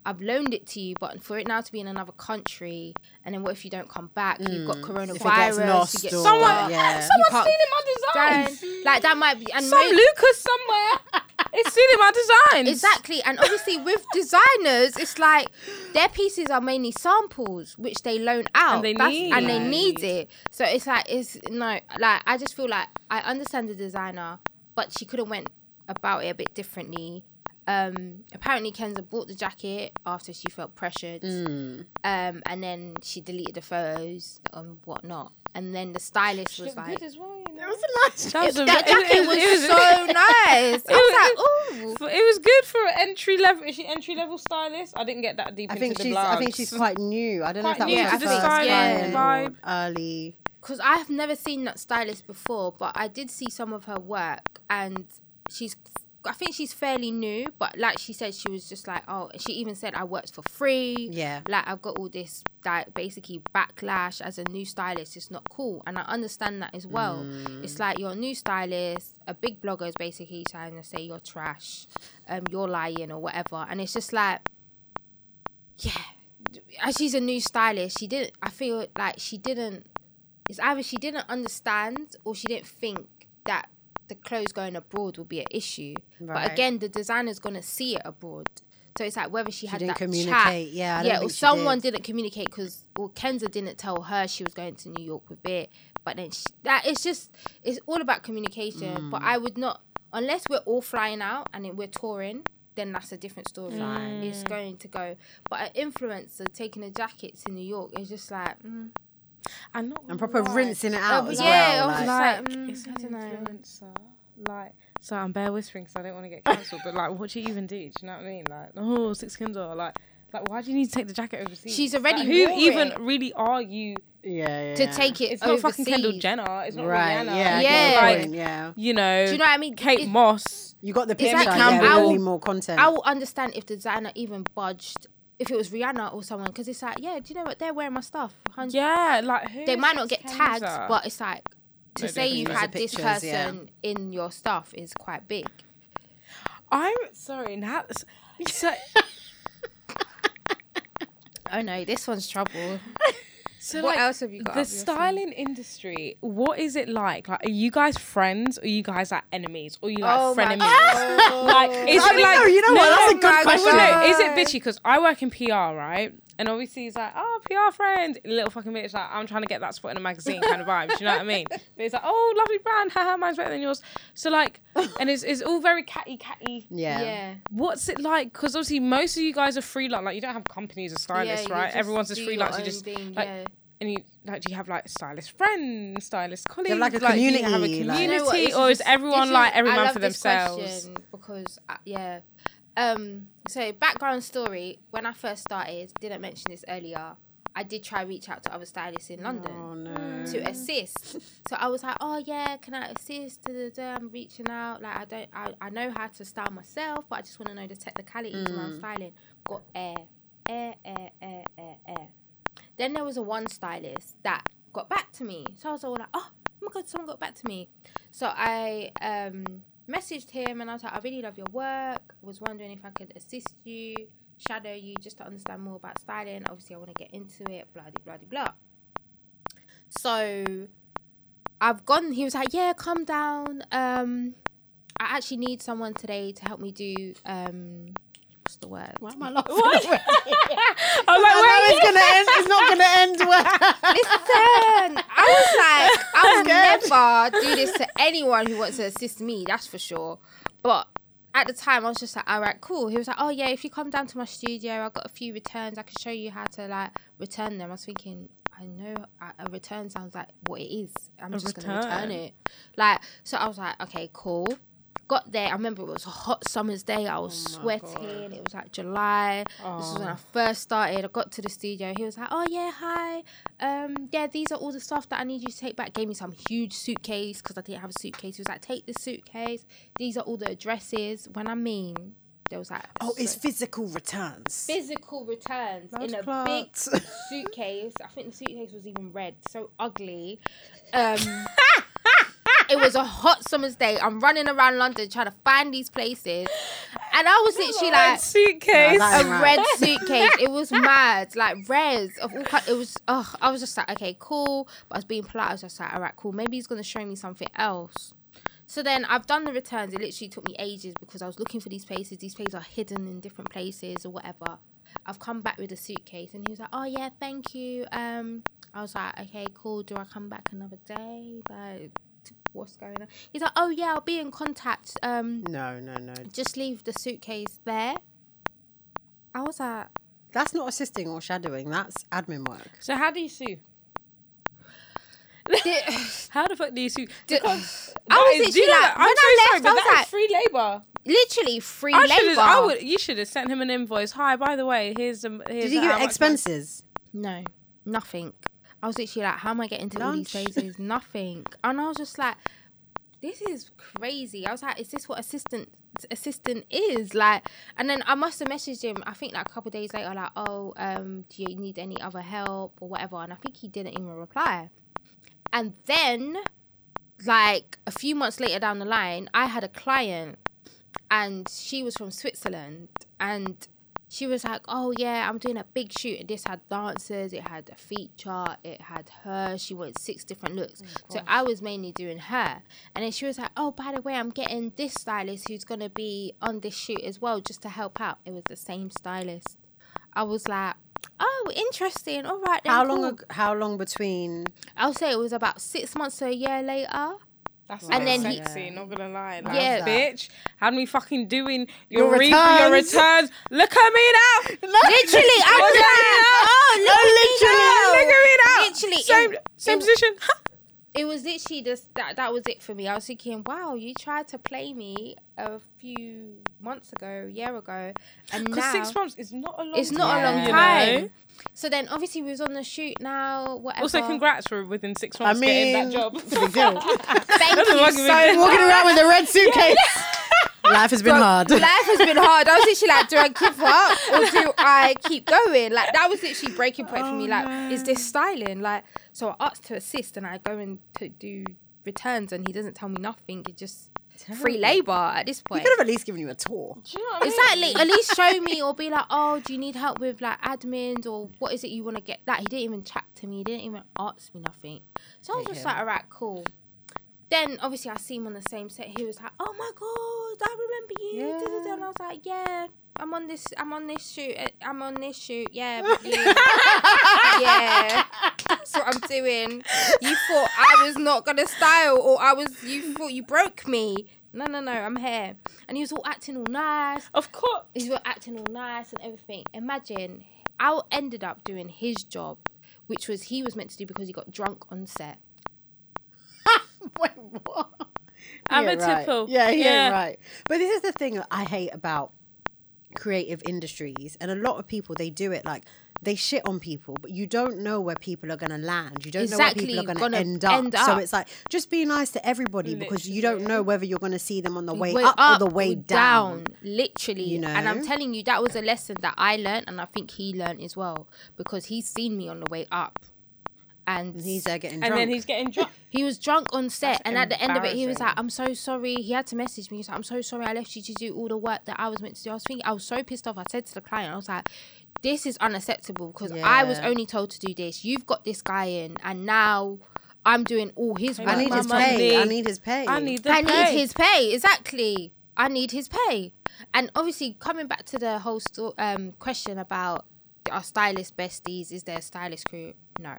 I've loaned it to you, but for it now to be in another country, and then what if you don't come back? You've got mm. it coronavirus. gets lost you get someone, yeah. someone's stealing my designs. Then, like that might be and Some may- Lucas somewhere it's stealing my designs. exactly and obviously with designers it's like their pieces are mainly samples which they loan out And they That's- and they need. need it so it's like it's no like i just feel like i understand the designer but she could have went about it a bit differently um apparently kenza bought the jacket after she felt pressured Hmm. um and then she deleted the photos and whatnot and then the stylist was like good as well, you know. It was a nice That was a- that it was- jacket was it was- so nice i was like ooh It was good for an entry level. Is she entry level stylist? I didn't get that deep I into think the she's. blogs. I think she's quite new. I don't know if that Quite was her the first style client vibe. early. because I have never seen that stylist before, but I did see some of her work, and she's. I think she's fairly new, but like she said, she was just like, oh, she even said I worked for free. Yeah. Like I've got all this like basically backlash as a new stylist. It's not cool, and I understand that as well. Mm. It's like you're a new stylist, a big blogger is basically trying to say you're trash, um, you're lying or whatever, and it's just like, yeah, as she's a new stylist, she didn't. I feel like she didn't. It's either she didn't understand or she didn't think that the clothes going abroad will be an issue. Right. But again, the designer's gonna see it abroad. So it's like whether she, had didn't that communicate. Chat, Yeah, I yeah, or someone did. did. not communicate because, or Kenza didn't tell her she was going to New York with it. But then she, that it's just it's all about communication. Mm. But I would not unless we're all flying out and we're touring. Then that's a different story. Fine. It's going to go. But an influencer taking a jacket to New York is just like. Mm. I'm not And proper lie. rinsing it out but as yeah, well. I like- like, Like, mm, it's I an don't know. influencer. Like, so I'm bare whispering, because I don't want to get cancelled. but like, what do you even do? Do you know what I mean? Like, oh, six Kindle. Like, like, why do you need to take the jacket overseas? She's already Like, who wore even it. really are you? yeah, yeah, to take it It's not fucking Kendall. Jenner. It's not right. Rihanna. Yeah, Yeah. like yeah. you know, Do you know what I mean? Kate It- Moss. You got the Exactly. picture. Campbell. Yeah, I we will- need more content. I will understand if the designer even budged. If it was Rihanna or someone, because it's like, yeah, do you know what? They're wearing my stuff. Hun- Yeah, like who They might not get tagged, Kenza? but it's like to No say you've There's the had this pictures, yeah. person in your stuff is quite big. I'm sorry. Now, so Oh no, this one's trouble. so What like, else have you got? the up your styling industry, what is it like? Like, are you guys friends? Or are you guys like enemies? Or are you like Oh my frenemies? God. Like, is I it like? know, you know what, that's a good no, question. no, Is it bitchy? Because I work in PR, right? And obviously he's like, oh, PR friend, little fucking bitch. Like, I'm trying to get that spot in a magazine kind of vibe. Do you know what I mean? But it's like, oh, lovely brand, haha, mine's better than yours. So like, and it's it's all very catty, catty. yeah. Yeah. What's it like? Because obviously most of you guys are freelance. Like, you don't have companies as stylists, you right? Everyone's just do freelance. You just thing, like, yeah. and you like, do you have like stylist friends, stylist colleagues? like, a do you have a community, like- community, You know what, or is just- everyone like is- every I man love for this themselves? question Because uh, yeah, um. So background story: When I first started, didn't mention this earlier. I did try reach out to other stylists in London Oh no. to assist. So I was like, oh yeah, can I assist? Da, da, da. I'm reaching out. Like I don't, I, I know how to style myself, but I just want to know the technicalities around styling. Got air, air, air, air, air, air. Then there was a one stylist that got back to me. So I was all like, oh, oh my god, someone got back to me. So I um messaged him and I was like, I really love your work. Was wondering if I could assist you, shadow you, just to understand more about styling. Obviously, I want to get into it. Blah blah blah blah. So I've gone. He was like, "Yeah, come down. Um, I actually need someone today to help me do um, what's the word? Why am I laughing? I'm like, I know it's gonna end. It's not gonna end well. Listen, I was like, I would never do this to anyone who wants to assist me. That's for sure. But at the time, I was just like, all right, cool. He was like, oh yeah, if you come down to my studio, I've got a few returns. I can show you how to like return them. I was thinking, I know a- return sounds like what it is. I'm A just gonna return return. it. Like, so I was like, okay, cool. Got there. I remember it was a hot summer's day. I was Oh sweating. It was like July. This was when I first started. I got to the studio. He was like, "Oh yeah, hi. Um, yeah, these are all the stuff that I need you to take back." Gave me some huge suitcase because I didn't have a suitcase. He was like, "Take the suitcase. These are all the addresses." When I mean, there was like Oh, it's physical returns. physical returns Blood in a clots. big suitcase. I think the suitcase was even red, so ugly. Um, it was a hot summer's day. I'm running around London trying to find these places, and I was literally Red like suitcase. Nah, that a ain't red suitcase. It was mad, like res of all kinds. It was. Oh, I was just like, okay, cool. But I was being polite. I was just like, all right, cool. Maybe he's gonna show me something else. So then I've done the returns. It literally took me ages because I was looking for these places. These places are hidden in different places or whatever. I've come back with a suitcase and he was like, "Oh yeah, thank you." Um, I was like, "Okay, cool. Do I come back another day? Like, t- what's going on?" He's like, "Oh yeah, I'll be in contact. Um, No, no, no. just leave the suitcase there." I was like, That's not assisting or shadowing. That's admin work. So how do you sue? How the fuck do you sue? Because I was is- you literally know like- I'm when so I sorry, left, but I was that is like- free labor. literally free I labor. I would. You should have sent him an invoice. Hi, by the way, here's some. Here's Did you give much expenses? No, nothing. I was literally like, how am I getting to all these places? nothing. And I was just like, this is crazy. I was like, is this what assistant assistant is like? And then I must have messaged him. I think like a couple of days later, like, oh, um, do you need any other help or whatever? And I think he didn't even reply. And then, like a few months later down the line, I had a client, and she was from Switzerland, and she was like, "Oh yeah, I'm doing a big shoot. And this had dancers, it had a feature, it had her. She wanted six different looks. Oh, so I was mainly doing her. And then she was like, "Oh, by the way, I'm getting this stylist who's gonna be on this shoot as well, just to help out." It was the same stylist. I was like, "Oh, interesting. All right." Then, How long? cool." How long between? I'll say it was about six months to a year later. That's And then then he- Not gonna lie. Like, Yeah. bitch. Had me fucking doing your, Your re- your returns. returns. Look at me now. Literally, I was Look at me like. "Oh, look at me Look at me now. now." Literally, Same, same it- position. It was literally just that that was it for me. I was thinking, wow, you tried to play me a few months ago, year ago, and now six months is not a long. it's not a long you know? time. So then, obviously, we was on the shoot now. Whatever. Also, congrats for within six I months getting that job. it's a big deal. Thank you fucking so big deal. much. Walking around with a red suitcase. Life has been hard. Life has been hard. I was literally like, do I give up or do I keep going? Like that was literally breaking point for me. Oh, like, is this styling? Like, so I asked to assist and I go in to do returns and he doesn't tell me nothing. He just free labor at this point. He could have at least given you a tour. Do you know what I mean? Exactly. At least show me or be like, oh, do you need help with like admins or what is it you want to get? That he didn't even chat to me. He didn't even ask me nothing. So I was Hate just him. like, all right, cool. Then obviously I see him on the same set. He was like, oh my god, I remember you. da. And I was like, yeah. I'm on this. I'm on this shoot. uh, I'm on this shoot. Yeah, yeah. That's what I'm doing. You thought I was not gonna style, or I was. You thought you broke me. No, no, no. I'm here. And he was all acting all nice Of course. he was acting all nice and everything. Imagine I ended up doing his job, which was he was meant to do because he got drunk on set. Wait, what? I'm Yeah, a right. Yeah, yeah, Yeah. right. But this is the thing I hate about creative industries, and a lot of people they do it like they shit on people, but you don't know where people are going to land. You don't Exactly, know where people are going to gonna end up. end So it's like just be nice to everybody because you don't know whether you're going to see them on the way, Way up, or the way down. literally. You know? And I'm telling you, that was a lesson that I learned, and I think he learned as well because he's seen me on the way up, and He's there getting drunk. and then he's getting drunk. he was drunk on set, That's and at the end of it, he was like, "I'm so sorry." He had to message me. He's like, "I'm so sorry. I left you to do all the work that I was meant to do." I was thinking, I was so pissed off. I said to the client, "I was like." This is unacceptable because I was only told to do this. You've got this guy in, and now I'm doing all his work. I need my his money. pay. I need his pay. I need the I pay. need his pay. Exactly. I need his pay. And obviously, coming back to the whole sto- um, question about our stylist besties, is there a stylist crew? No.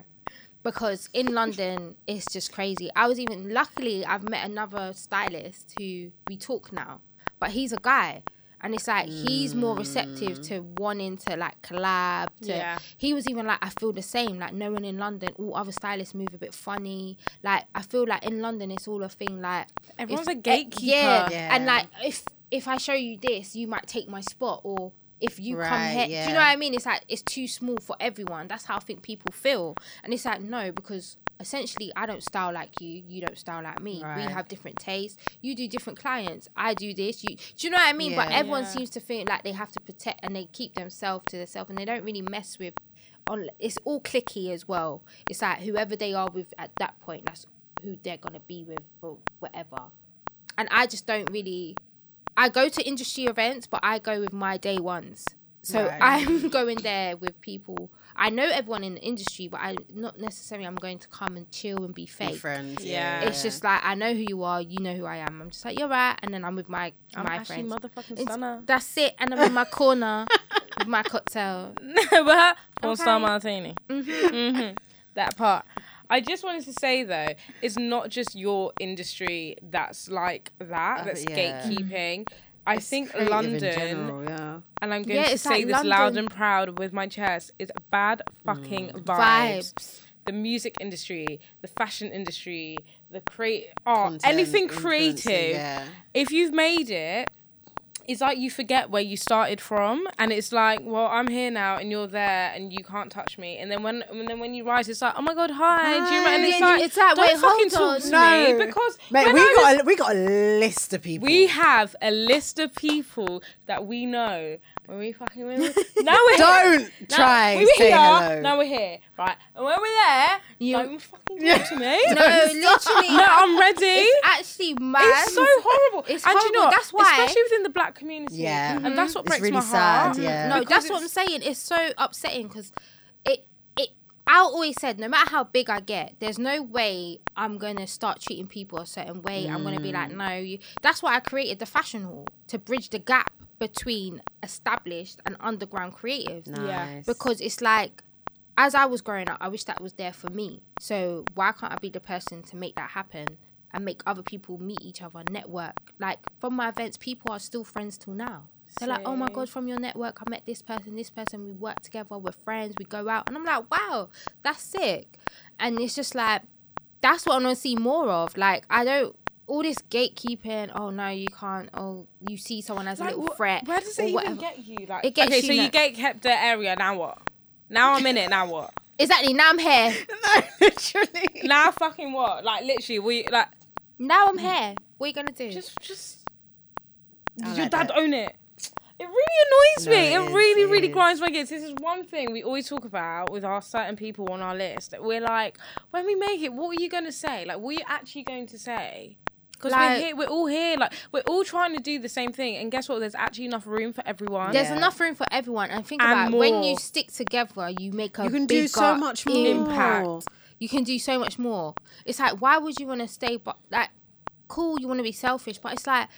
Because in London, it's just crazy. I was even, luckily, I've met another stylist who we talk now, but he's a guy. And it's like he's more receptive to mm. wanting to like collab. To, Yeah. He was even like, I feel the same. Like no one in London, all other stylists move a bit funny. Like I feel like in London, it's all a thing. Like Everyone's if- a gatekeeper. Yeah. Yeah. and like if if I show you this, you might take my spot, or if you come Right, here, do you know what I mean? It's like it's too small for everyone. That's how I think people feel, and it's like no, because essentially I don't style like you, you don't style like me. Right. We have different tastes. You do different clients. I do this. You do you know what I mean? But everyone Yeah. seems to feel like they have to protect and they keep themselves to themselves, and they don't really mess with. On it's all clicky as well. It's like whoever they are with at that point, that's who they're gonna be with or whatever and I just don't really. I go to industry events, but I go with my day ones. So Right. I'm going there with people. I know everyone in the industry, but I not necessarily. I'm going to come and chill and be Be fake. friends. Yeah. It's just like I know who you are, you know who I am. I'm just like you're right, and then I'm with my I'm my actually friends. motherfucking It's- stunner. That's it, and I'm in my corner with my cocktail. but four star Okay. martini. hmm That part. I just wanted to say though, it's not just your industry that's like that. Uh, That's yeah. gatekeeping. I think London, general, yeah. and I'm going Yeah, to say like this loud and proud with my chest, is bad fucking Mm. vibes. Vibes. The music industry, the fashion industry, the create art, Content, anything creative. Yeah. if you've made it, it's like you forget where you started from, and it's like, well, I'm here now, and you're there, and you can't touch me. And then when, and then when you rise, it's like, oh my god, hi. Do you remember? And it's Hi. like, It's like, don't wait, fucking talk to No. me because Mate, we I was- got a, we got a list of people. we have a list of people that we know when we fucking when we, now we're Don't here. try Now, saying here. hello. Now we're here, right? And when we're there, You- don't fucking talk to me. No, literally. no, I'm ready. It's actually mad. It's so horrible. It's and do you horrible. know? That's why- especially within the black community. Yeah. and that's what It's breaks really my sad, heart. yeah. No, that's what I'm saying. It's so upsetting because it it. I always said, no matter how big I get, there's no way I'm gonna start treating people a certain way. I'm gonna be like, Mm. no. You. That's why I created the fashion hall to bridge the gap between established and underground creatives. Nice. Because it's like, as I was growing up, I wish that was there for me. So why can't I be the person to make that happen and make other people meet each other, network? Like from my events, people are still friends till now. They're like, oh my god, from your network, I met this person, this person. We work together, we're friends, we go out, and I'm like, wow, that's sick. And it's just like, that's what I want to see more of. Like, I don't. All this gatekeeping. Oh no, you can't. Oh, you see someone as a Like, little wh- threat. Where does or it even get you? Like, It gets okay, you so you no- get kept the area. Now what? Now I'm in it. Now what? Exactly. Now I'm here. no, literally. Now fucking what? Like literally, we like Now I'm here. What are you gonna do? just just. I Does your dad that. own it? It really annoys No, me. it It, is, really, it really is. grinds my gears. This is one thing we always talk about with our certain people on our list. that We're like, when we make it, what are you gonna say? Like, what are you actually going to say? Because we're here, we're all here. Like, we're all trying to do the same thing. And guess what? There's actually enough room for everyone. There's Yeah. enough room for everyone. And think And about it, when you stick together, you make a You can do so much more. impact. You can do so much more. It's like why would you want to stay? But like, cool, you want to be selfish, but it's like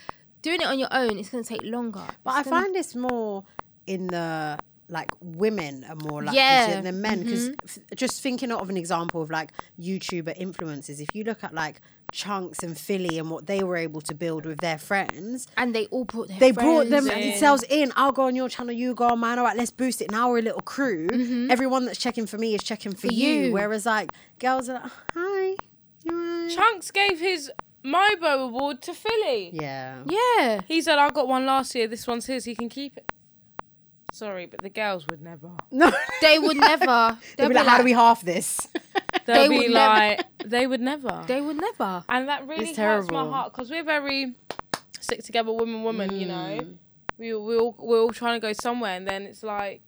doing it on your own. It's gonna take longer. But I gonna- find this more in the like women are more likely Yeah. to than men mm-hmm. because just thinking of an example of like YouTuber influencers, if you look at like Chunkz and Filly and what they were able to build with their friends, and they all brought their they brought them in. themselves in. I'll go on your channel, you go on mine. All right, let's boost it. Now we're a little crew. Mm-hmm. Everyone that's checking for me is checking for, For you. you. Whereas like girls are like, oh, hi, you? Chunkz gave his MOBO award to Filly. yeah. Yeah. He said, I got one last year. This one's his. He can keep it. Sorry, but the girls would never. No, They would never. they'll They'll be like, how do we half this? They'll They be would never- like, they would never. They would never. and that really It's hurts my heart because we're very stick together, woman, woman. You know, Mm. we we all we're all trying to go somewhere, and then it's like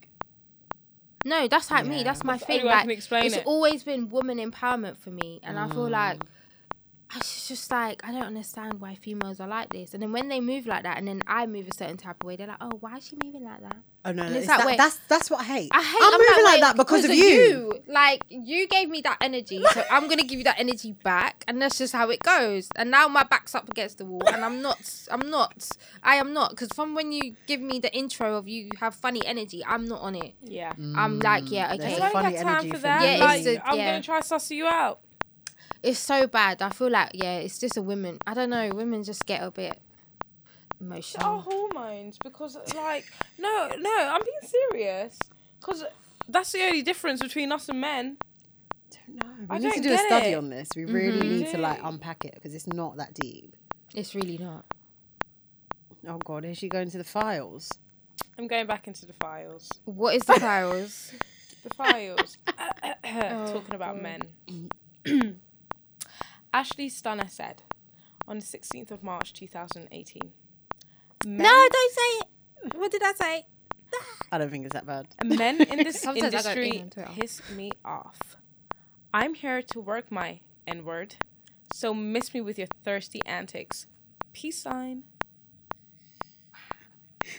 No, that's like me. That's my That's thing. only I Like, can explain it's it. always been woman empowerment for me, and I feel Mm. Like it's just like I don't understand why females are like this. And then when they move like that, and then I move a certain type of way, they're like, "Oh, why is she moving like that?" Oh no, And no it's it's like, that, that's that's what I hate. I hate. I'm, moving like, wait, that because, of you. Like you gave me that energy, so I'm gonna give you that energy back, and that's just how it goes. And now my back's up against the wall, and I'm not. I'm not. I am not because from when you give me the intro of you have funny energy, I'm not on it. yeah. I'm like, yeah, mm, There's okay. a I funny don't have time energy for for that. me. Yeah, like, it's a- I'm yeah. gonna try suss you out. It's so bad. I feel like yeah, it's just a women. I don't know. Women just get a bit emotional. Our hormones, because like no, no, I'm being serious. Because that's the only difference between us and men. No, we I need to don't a study it. on this. We really Mhm. need to like unpack it because it's not that deep. It's really not. Oh god, is she going to the files? I'm going back into the files. What is the files? The files. Oh, Talking about God. men. Ashleigh Stunna said on the 16th of March 2018. Men, no, don't say it. What did I say? I don't think it's that bad. men in this Sometimes I go in industry piss me off. I'm here to work my N word, so miss me with your thirsty antics. Peace sign.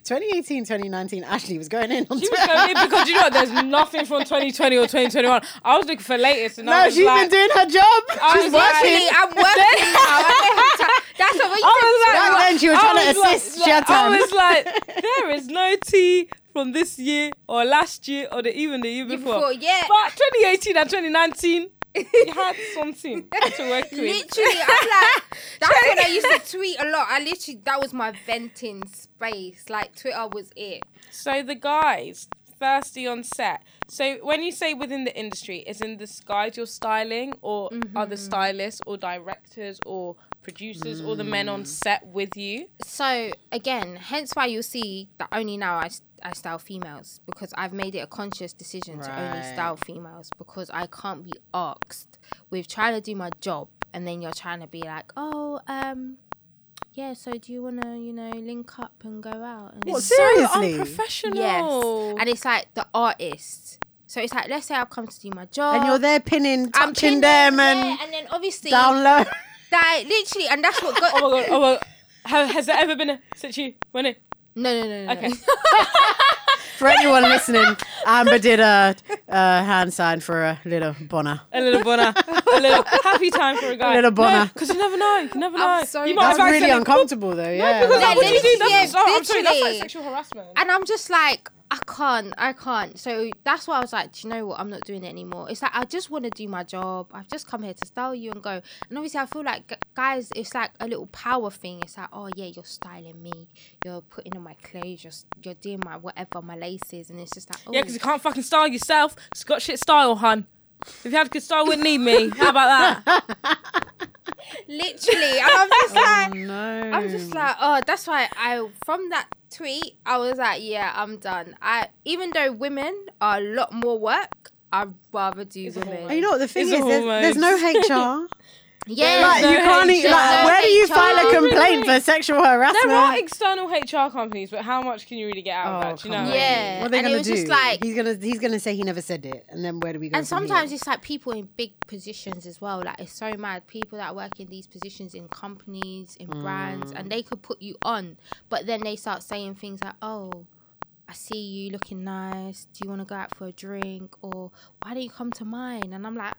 2018, 2019, Ashleigh was going in on She was Twitter. going in because you know what, there's nothing from 2020 or 2021. I was looking for latest, and I No, was she's like, been doing her job. I She's was working. Actually, I'm working now. I don't have time. That's what you I was said. like, Back then she was I trying to was like- assist. She had I was like, there is no tea from this year or last year or the, even the year Year before. before, yeah. But 2018 and 2019, you had something to work with. Literally, I'm like, that's when I used to tweet a lot. I literally, that was my venting space. Like, Twitter was it. So the guys thirsty on set. So when you say within the industry, is in the guys you're styling, or are the mm-hmm. stylists or directors or producers or the men on set with you? So, again, hence why you'll see that only now I, I style females because I've made it a conscious decision to only style females because I can't be asked with trying to do my job and then you're trying to be like, oh, um, yeah, so do you want to, you know, link up and go out? And What, it's- seriously? unprofessional. Yes. And it's like the artist. So it's like, let's say I've come to do my job. and you're there pinning, I'm touching pinning- them, and yeah, and then obviously, down low. Like, literally, and that's what got. oh my god! Oh my god! Ha- Has there ever been a situation when it? No, no, no, no. Okay. no. For anyone listening, Amber did a, a hand sign for a little Bonner. A little bonner, a little happy time for a guy. A little bonner. because you never know. You never know. I'm sorry, You that's That's have really accidentally- uncomfortable, though. Yeah. Because Yeah, that's what you do. literally, That's, yeah, oh, I'm sorry, that's like sexual harassment. And I'm just like, I can't, I can't. So that's why I was like, do you know what? I'm not doing it anymore. It's like I just want to do my job. I've just come here to style you and go. And obviously, I feel like guys, it's like a little power thing. It's like, oh yeah, you're styling me. You're putting on my clothes. You're you're doing my whatever, my laces, and it's just like, oh, Yeah, because you can't fucking style yourself. It's got shit style, hun. If you had good style, wouldn't need me. How about that? literally. And I'm just oh, like, no. I'm just like, oh, that's why I from that tweet, I was like, yeah, I'm done. I even though women are a lot more work, I'd rather do It's women. And you know what the thing It's is? There's, there's no HR. Yeah, like, no you can't. e- HR. Like, where do you No file a HR. complaint for sexual harassment? There are external HR companies, but how much can you really get out of Oh, that? You know? on. Yeah. What are they and gonna was do? just like- he's gonna he's gonna say he never said it, and then where do we go? and from sometimes here? it's like people in big positions as well. Like it's so mad. People that work in these positions in companies, in brands, Mm. and they could put you on, but then they start saying things like, "Oh, I see you looking nice. Do you want to go out for a drink? Or why don't you come to mine?" And I'm like,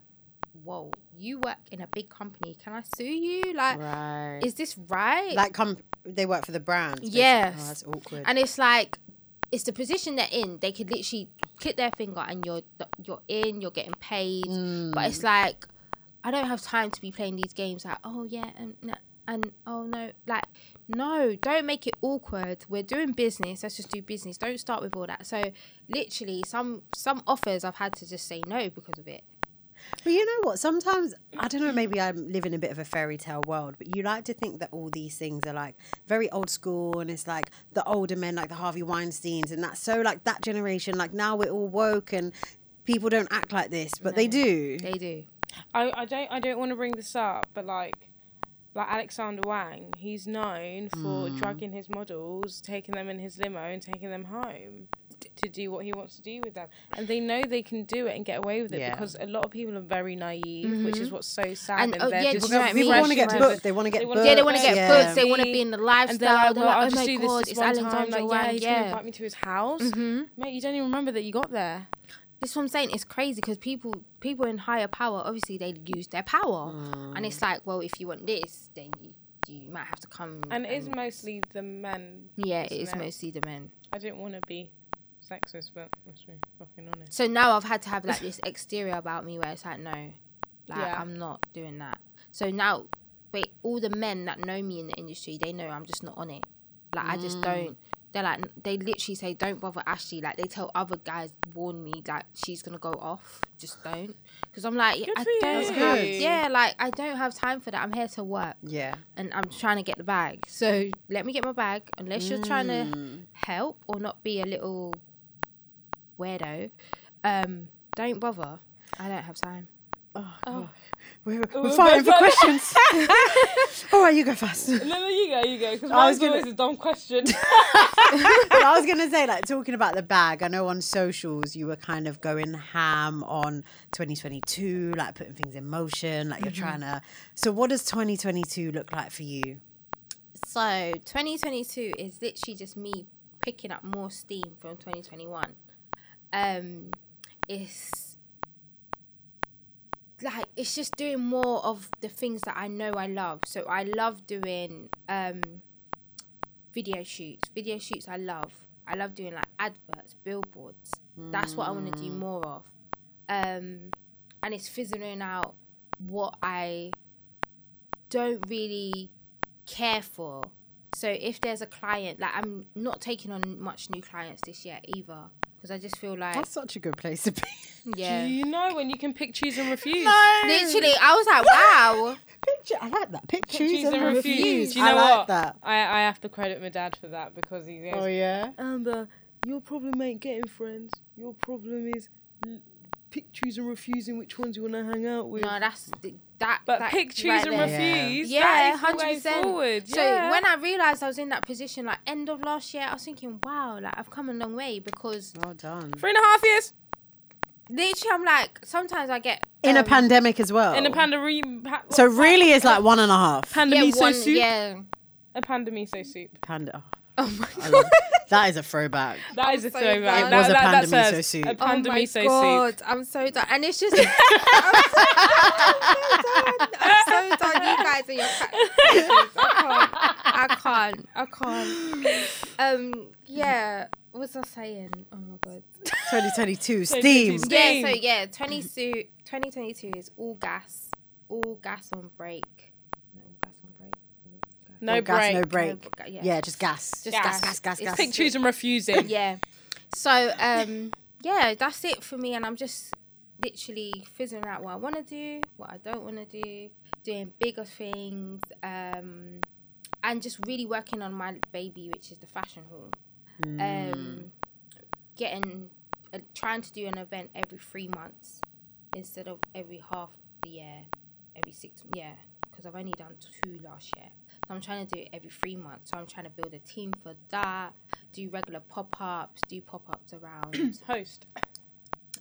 "Whoa, you work in a big company. Can I sue you? Like, right. is this right?" like come they work for the brand. Yes. Oh, that's awkward. and it's like it's the position they're in. They could literally click their finger and you're you're in. You're getting paid. Mm. But it's like I don't have time to be playing these games. Like oh yeah and and oh no like no don't make it awkward. We're doing business. Let's just do business. Don't start with all that. So literally some some offers I've had to just say no because of it. But you know what? Sometimes I don't know. Maybe I'm living a bit of a fairy tale world. But you like to think that all these things are like very old school, and it's like the older men, like the Harvey Weinstein's, and that's so like that generation. Like now we're all woke and people don't act like this, but they do. They do. I, I don't I don't want to bring this up, but like like Alexander Wang, he's known for Mm. drugging his models, taking them in his limo and taking them home t- to do what he wants to do with them. And they know they can do it and get away with it Yeah. because a lot of people are very naive, which is what's so sad. And, And, oh, they're yeah, just you know what I mean? People want to get booked. They want to get booked. Yeah, they want to get Yeah. books. They want to be in the And lifestyle. they're like, They're like, I'll oh just do this god, this it's one time. Like, yeah, he's gonna Yeah, invite me to his house. Mhm. Mate, you don't even remember that you got there. That's what I'm saying. It's crazy because people, people in higher power, obviously they use their power, and it's like, well, if you want this, then you, you might have to come. And it is mostly the men. yeah, it is it? mostly the men. I didn't want to be sexist, but let's be fucking honest. So now I've had to have like this exterior about me where it's like, no, like Yeah. I'm not doing that. So now, wait, all the men that know me in the industry, they know I'm just not on it. Like I just don't. They're like, they literally say, don't bother Ashleigh. Like they tell other guys, warn me that she's gonna go off. Just don't. Because I'm like, Good I for don't you. have. Yeah, like I don't have time for that. I'm here to work Yeah. and I'm trying to get the bag. So let me get my bag. Unless you're trying to Mm. help or not be a little weirdo, um, don't bother. I don't have time. Oh. We're, we're we're fighting for questions. All right, you go first. No, no, you go, you go. Because I was mine's gonna- always a dumb question. I was gonna say, like, talking about the bag. I know on socials you were kind of going ham on 2022, like putting things in motion, like you're trying to. So, what does 2022 look like for you? So 2022 is literally just me picking up more steam from 2021. Um, it's like it's just doing more of the things that I know I love. So I love doing um video shoots. Video shoots I love. I love doing like adverts, billboards. That's what I want to do more of. Um, and it's figuring out what I don't really care for. So if there's a client, like I'm not taking on much new clients this year either, because I just feel like That's such a good place to be. yeah. Do you know when you can pick, choose, and refuse? No. Literally, I was like, wow. Picture, I like that. Pick, choose, choose and and refuse. refuse. Do you I know like what? that. I, I have to credit my dad for that because he goes, Oh yeah. Amber, your problem ain't getting friends. Your problem is l- pick, choose, and refusing which ones you want to hang out with. No, that's the- that. but that pick, choose, right and there. Refuse. Yeah, that is the hundred way percent. forward. So yeah. when I realized I was in that position, like end of last year, I was thinking, wow, like I've come a long way because Well done. three and a half years literally, I'm like, sometimes I get In a um, pandemic as well. in a pandemic. Pa- So really, it's like one and a half. Yeah, pandemic one, soup. yeah. A pandemic soup. Panda. Oh my god. Love that is a throwback. That is a so throwback. done. That, Was a that, panda that miso soup. A Oh oh my miso god, soup. I'm so done, and it's just I'm so, done. I'm so done. You guys are your practices. I can't. I can't. I can't. Um. Yeah. What was I saying? Oh my god. 2022 steam. 2022. Yeah. So yeah, 22, 2022 is all gas, all gas on break. No all gas on break. All gas- No gas, break. no break. No yeah. yeah. just gas. Just gas, gas. gas, gas, It's gas. Pick, choose, and refusing. yeah. So um yeah, that's it for me and I'm just literally figuring out what I want to do, what I don't want to do, doing bigger things um and just really working on my baby which is the fashion hall. Um getting uh, trying to do an event every 3 months instead of every half the year, every 6 yeah, because I've only done two last year. So I'm trying to do it every three months. So I'm trying to build a team for that. Do regular pop ups. Do pop ups around. Host.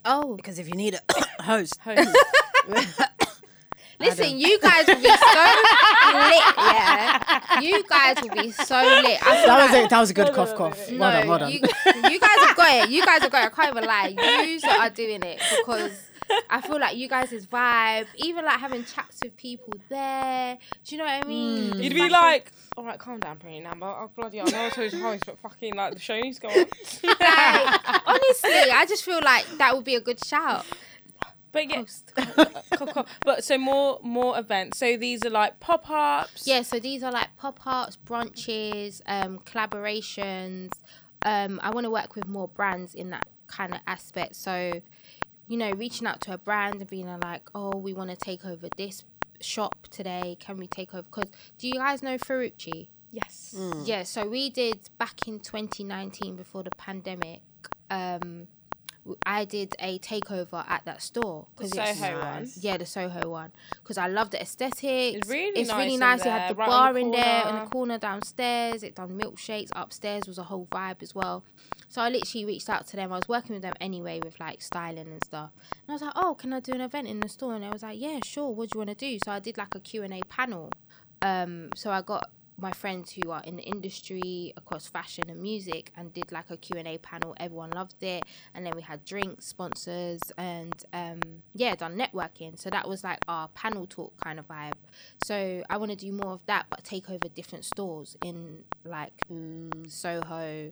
oh, Because if you need a host, Host. listen, you guys will be so lit. Yeah, you guys will be so lit. I feel that was like- a, that was a good No, no, cough cough. no, Well done, well done. You, you guys have got it. You guys have got it. I can't even lie. You are doing it because I feel like you guys' vibe, even like having chats with people there. Do you know what I mean? The You'd be fashion- like, all right, calm down, pretty Amber. Oh, bloody hell. I know I told you to host, but fucking, like, the show needs to go on. like, honestly, I just feel like that would be a good shout. But yeah, Host. cool, cool. but so more more events. So these are like pop ups. Yeah, so these are like pop ups, brunches, um, collaborations. Um, I want to work with more brands in that kind of aspect. So, you know, reaching out to a brand and being like, oh, we want to take over this shop today. Can we take over? Because do you guys know Ferrucci? Yes. Yeah, so we did back in 2019 before the pandemic. Um, w- I did a takeover at that store The it's Soho one. Yeah the Soho one because I love the aesthetics. It's really it's nice really in nice. It had the right bar the in there in the corner. corner downstairs. It done milkshakes upstairs was a whole vibe as well. So I literally reached out to them. I was working with them anyway with like styling and stuff. And I was like, oh, can I do an event in the store? And they was like, yeah, sure. What do you want to do? So I did like a Q and A panel. Um, so I got my friends who are in the industry across fashion and music and did like a Q&A panel everyone loved it. And then we had drinks sponsors and um yeah done networking. So that was like our panel talk kind of vibe. So i want to do more of that but take over different stores in like soho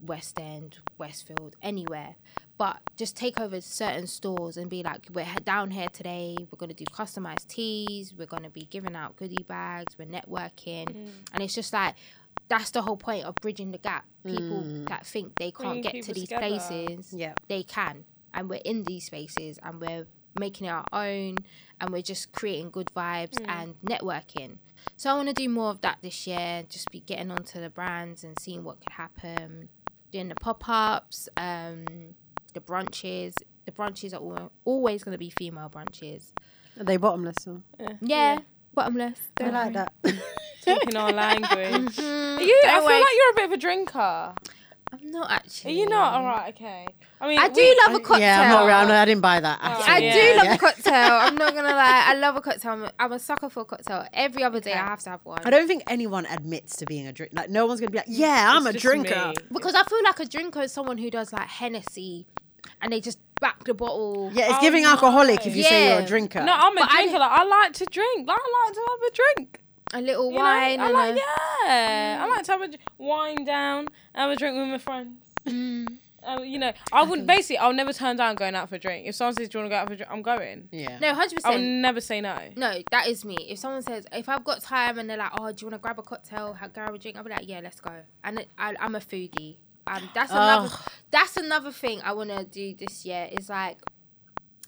west end westfield anywhere. But just take over certain stores and be like we're down here today. We're going to do customized teas. We're going to be giving out goodie bags. We're networking. Mm. and it's just like that's the whole point of bridging the gap. People that think they can't Bringing get to these together. places Yeah. they can. And we're in these spaces and we're making it our own and we're just creating good vibes and networking. So i want to do more of that this year just be getting onto the brands and seeing what could happen doing the pop-ups um the brunches the brunches are al- always going to be female brunches Are they bottomless? Or? yeah, bottomless I don't like worry. that. Talking our language. Mhm. You, I feel worry. like you're a bit of a drinker. I'm not actually. Are you not? All right, okay. I mean, i we- do love a cocktail yeah, I'm not. I'm I didn't buy that. Oh, I actually. do love Yeah. a cocktail. I'm not gonna lie. I love a cocktail. I'm a, I'm a sucker for a cocktail. Every other day, Okay. I have to have one. I don't think anyone admits to being a drink. Like no one's gonna be like, mm. yeah, I'm It's a drinker. me. because I feel like a drinker is someone who does like Hennessy, and they just back the bottle. Yeah, it's Oh, giving no. alcoholic if you say you're a drinker. No, I'm a But I- drinker. like, I like to drink. Like, I like to have a drink. A little You know? wine. I and like, a, yeah. I like to have a wine down, have a drink with my friends. Mm. Um, you know, I wouldn't. Basically, I'll never turn down going out for a drink. If someone says, "Do you want to go out for a drink?" I'm going. Yeah. No, hundred percent. I will never say no. No, that is me. If someone says, if I've got time and they're like, oh, do you want to grab a cocktail, have grab a drink? I'll be like, yeah, let's go. And it, I, I'm a foodie. Um, that's another. Ugh. That's another thing I want to do this year. Is like,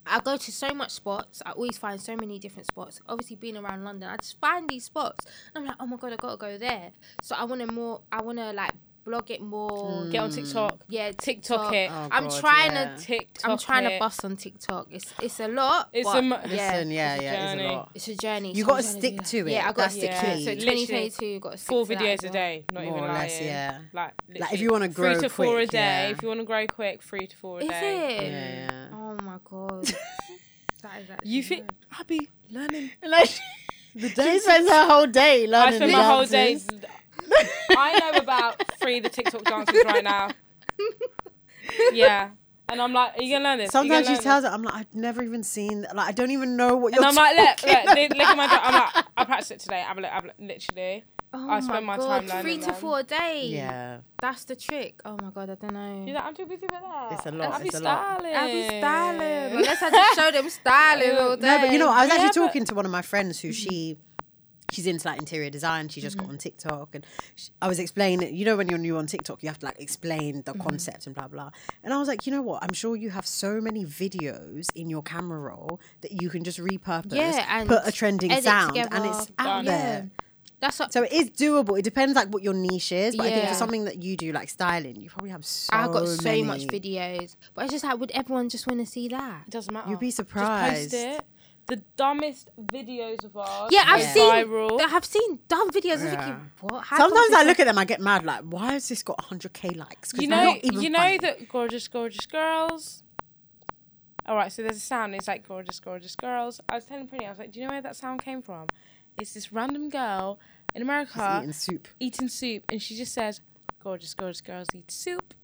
I go to so much spots. I always find so many different spots. Obviously, being around London, I just find these spots. I'm like, oh my god, I gotta go there. So I want to more. I want to like blog it more. Get on hmm. TikTok. Yeah, TikTok it. Oh, I'm God, trying yeah. to. TikTok. I'm trying it. to bust on TikTok. It's it's a lot. It's but a mo- yeah. Listen, yeah, it's a yeah, it's a lot. It's a journey. You so gotta stick do to it. Yeah, I got to stick to it. key. So Literally, 2022 got to stick Four to videos as a day, not More even or less, yeah. Like, Like, if you wanna grow three to four a day. yeah. If you want to grow quick, three to four a Is day. it? Yeah, yeah. Oh my god. that is You think mad. I'll be learning? Like, she spends her whole day learning. I spend my whole day. Dances. I know about three of the TikTok dances right now. Yeah, and I'm like, are you gonna learn this? Sometimes gonna she learn tells her, I'm like, I've never even seen. Like, I don't even know what you're. And I'm like, look, look, look, look at my. about. I'm like, I practiced it today. I'm like, I'm like, literally. Oh I spend my time learning Three to them. four a day. Yeah, That's the trick. Oh my god, I don't know. You're like, I'm too busy for that. It's a lot, I'll be it's a lot. styling. I'll be styling. Unless I just show them styling all day. no, but you know, I was Yeah, actually talking to one of my friends who she. She's into like interior design. She just got mm-hmm. on TikTok, and sh I was explaining. You know, when you're new on TikTok, you have to like explain the mm-hmm. concept and blah blah. And I was like, you know what? I'm sure you have so many videos in your camera roll that you can just repurpose, Yeah, and put a trending edit sound, and it's out Done. there. That's what So it is doable. It depends like what your niche is, but I think Yeah. for something that you do like styling, you probably have so I got so many. much videos. But it's just like, would everyone just want to see that? It doesn't matter. You'd be Just surprised. post it. The dumbest videos of ours. Yeah, I've go seen. viral. I've seen dumb videos. Yeah. thinking, what? How Sometimes I look at them, I get mad. Like, why has this got 100k likes? You know, not even you know funny. that gorgeous, gorgeous girls. All right, so there's a sound. It's like gorgeous, gorgeous girls. I was telling Pretty, I was like, do you know where that sound came from? It's this random girl in America eating soup. eating soup, and she just says, "Gorgeous, gorgeous girls eat soup.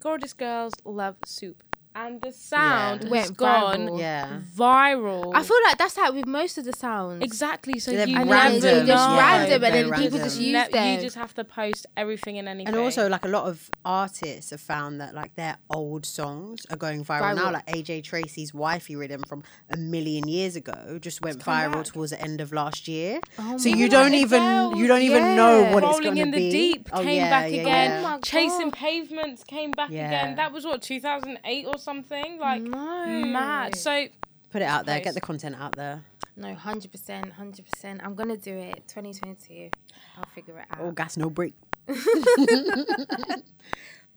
Gorgeous girls love soup." And the sound Yeah. went Went gone viral. Yeah. viral. I feel like that's like with most of the sounds. exactly. So They're you And random, just know. yeah, random, and very then people just use Ne- them. You just have to post everything and anything. And also, like a lot of artists have found that like their old songs are going viral, now. Like AJ Tracey's "Wifey Riddim" from a million years ago just went come viral back. towards the end of last year. Oh so my you don't even Adele, you don't even know yeah. what it's going to be. Rolling in the. Deep Oh, came yeah, back yeah, again. yeah. Oh Chasing Pavements came back Yeah. again. That was what 2008 or something. Like No. mad. So Put it out there. Place. Get the content out there. No, hundred percent, hundred percent. I'm gonna do it. 2022. I'll figure it oh, out. All gas, no break. what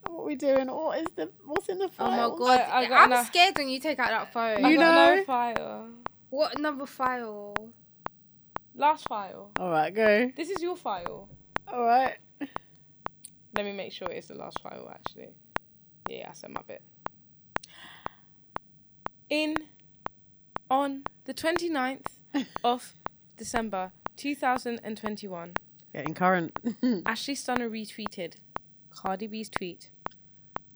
are we doing? What is the? What's in the file? Oh my god, I, I I'm enough- scared when you take out that phone. I You got know? another file. What number file? Last file. All right, go. This is your file. All right. Let me make sure it's the last file actually. Yeah, I said my bit. In on the 29th of December 2021, Getting current. Ashleigh Stunna retweeted Cardi B's tweet.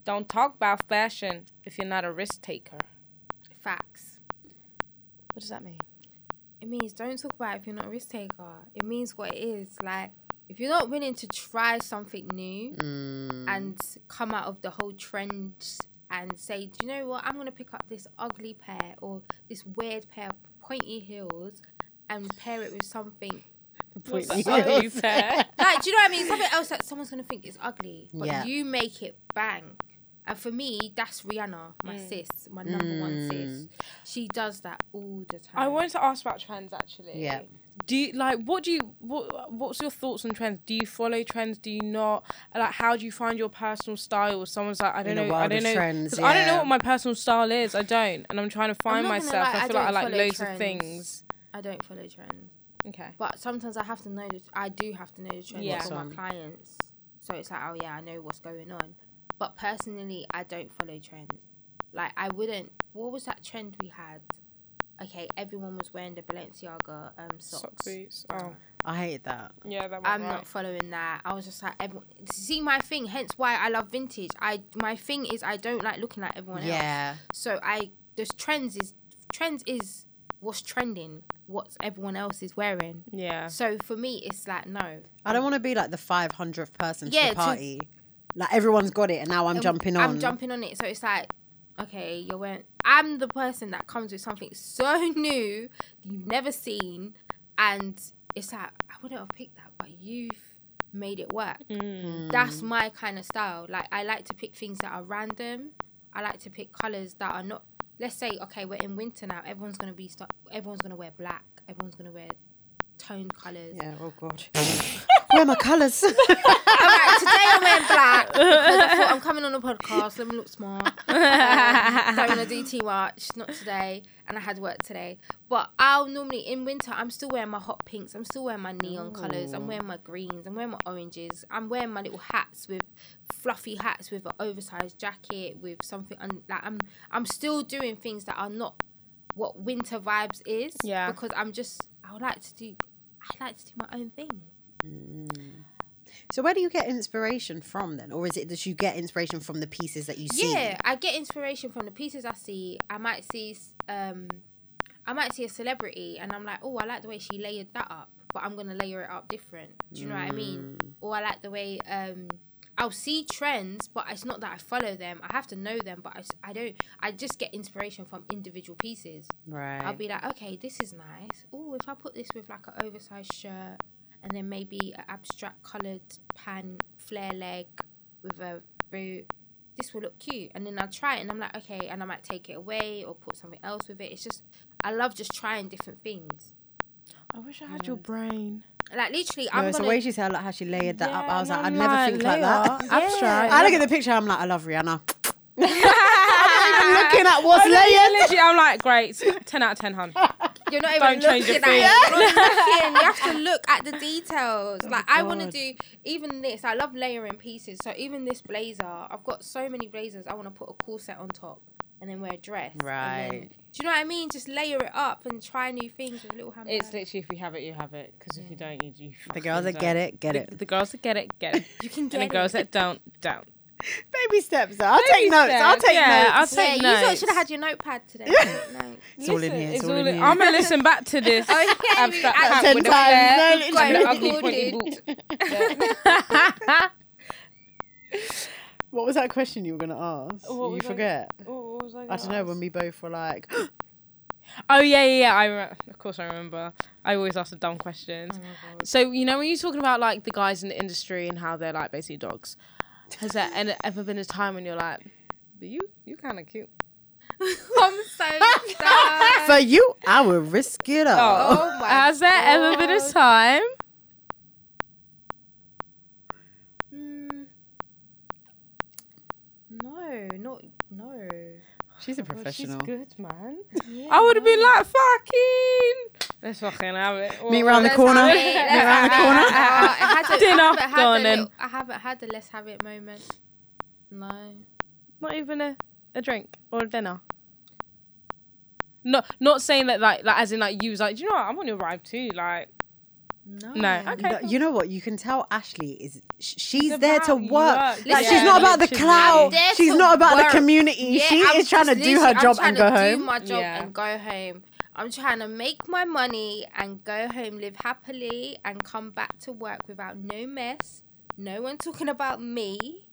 Don't talk about fashion if you're not a risk taker. Facts. What does that mean? It means don't talk about it if you're not a risk taker. It means what it is. Like if you're not willing to try something new Mm. and come out of the whole trend and say, do you know what? I'm gonna pick up this ugly pair or this weird pair of pointy heels and pair it with something Pointy heels. like, do you know what I mean? Something else that someone's gonna think is ugly, but Yeah. you make it bang. And for me, that's Rihanna, my Mm. sis, my number one sis. She does that all the time. I wanted to ask about trends actually. Yeah. Do you like what do you what what's your thoughts on trends? Do you follow trends? Do you not? Like how do you find your personal style? Someone's like I don't In know, I don't of know, trends, 'cause I don't know what my personal style is. I don't, and I'm trying to find not gonna myself. lie, I I feel like I like follow loads of things. I don't follow trends. Okay. But sometimes I have to know the I do have to know the trends Yeah. for my clients. So it's like, oh yeah, I know what's going on. But personally, I don't follow trends. Like I wouldn't. What was that trend we had? Okay, everyone was wearing the Balenciaga um socks. Sock boots. Oh, I hate that. yeah, that I'm right. not following that. I was just like, everyone, see my thing. Hence why I love vintage. I my thing is I don't like looking like everyone else. Yeah. So I there's trends is trends is what's trending, what everyone else is wearing. Yeah. So for me, it's like no. I don't want to be like the 500th person to Yeah, the to- party. Like everyone's got it, and now I'm Um, jumping on. I'm jumping on it. So it's like, okay, you're wearing. I'm the person that comes with something so new you've never seen, and it's like I wouldn't have picked that, but you've made it work. Mm. That's my kind of style. Like I like to pick things that are random. I like to pick colors that are not. Let's say, okay, we're in winter now. Everyone's gonna be. Start, everyone's gonna wear black. Everyone's gonna wear toned colors. Yeah. Oh god. Where are my colours? All right, today I'm wearing black because I thought I'm coming on a podcast. Let me look smart. Um, don't want to do too much. Not today, and I had work today. But I'll normally in winter. I'm still wearing my hot pinks. I'm still wearing my neon colors. I'm wearing my greens. I'm wearing my oranges. I'm wearing my little hats with fluffy hats with an oversized jacket with something. Un- like I'm I'm still doing things that are not what winter vibes is. Yeah. Because I'm just I would like to do. I like to do my own thing. So where do you get inspiration from then, or is it that you get inspiration from the pieces that you see? Yeah, I get inspiration from the pieces I see. I might see, um, I might see a celebrity, and I'm like, oh, I like the way she layered that up, but I'm gonna layer it up different. Do you know what I mean? Or I like the way um, I'll see trends, but it's not that I follow them. I have to know them, but I don't. I just get inspiration from individual pieces. Right. I'll be like, okay, this is nice. Oh, if I put this with like an oversized shirt and then maybe an abstract coloured pant, flare leg with a boot, this will look cute. And then I'll try it and I'm like, okay, and I might take it away or put something else with it. It's just, I love just trying different things. I wish I had your brain. Like literally, no, I'm it's gonna. the way she said like how she layered that up. I was Yeah, like, I'd I'm never like, think like that. layer, abstract. I look at the picture. I'm like, I love Rihanna. I'm not even looking at what's layered. Literally, I'm like, great, ten out of ten, hun. You're not Don't even change your looking at it. You're not looking. You have to look at the details. Oh like I want to do even this. I love layering pieces. So even this blazer, I've got so many blazers. I want to put a corset on top and then wear a dress. and then- Right. do you know what I mean? Just layer it up and try new things with little handbags. It's literally if you have it, you have it. Because if you don't, you, you The girls that get don't. it, get the, it. The girls that get it, get it. you can and get the girls that don't, don't. Baby steps. though. I'll Baby take notes. I'll steps, take yeah, I'll take yeah, you notes. lot should have had your notepad today. no. It's all in here. It's all in here. I'm gonna listen back to this. Okay, abstract we- Ten times, flare no, literally. ugly pointy Recorded. boot. What was that question you were going to ask? What you was I- forget. Oh, what was I I gonna don't know. When we both were like, Oh yeah, yeah, yeah. I re- of course I remember. I always ask the dumb questions. Oh so you know when you're talking about like the guys in the industry and how they're like basically dogs, has there ever been a time when you're like, But you, you kind of cute. I'm so sad. For you, I would risk it all. Oh my Has there ever been a time? Mm. No, not no. She's a God, professional. She's good, man. Yeah, I would have been like, fucking. Let's fucking ah, have it. Meet round the corner. have Meet it, round the corner. I Dinner. I haven't had Go a on then. I haven't had the let's have it moment. No. Not even a, a drink or a dinner. No, not saying that like like as in like you was like, do you know what? I'm on your vibe too. Like, No. No, okay. No, you know what? You can tell Ashleigh is sh- she's It's there to work. work. Like Yeah, she's not about the literally. clout. She's not about work. the community. Yeah, she I'm is trying to do her job and go home. Do my job Yeah. and go home. I'm trying to make my money and go home, live happily, and come back to work without no mess. No one talking about me.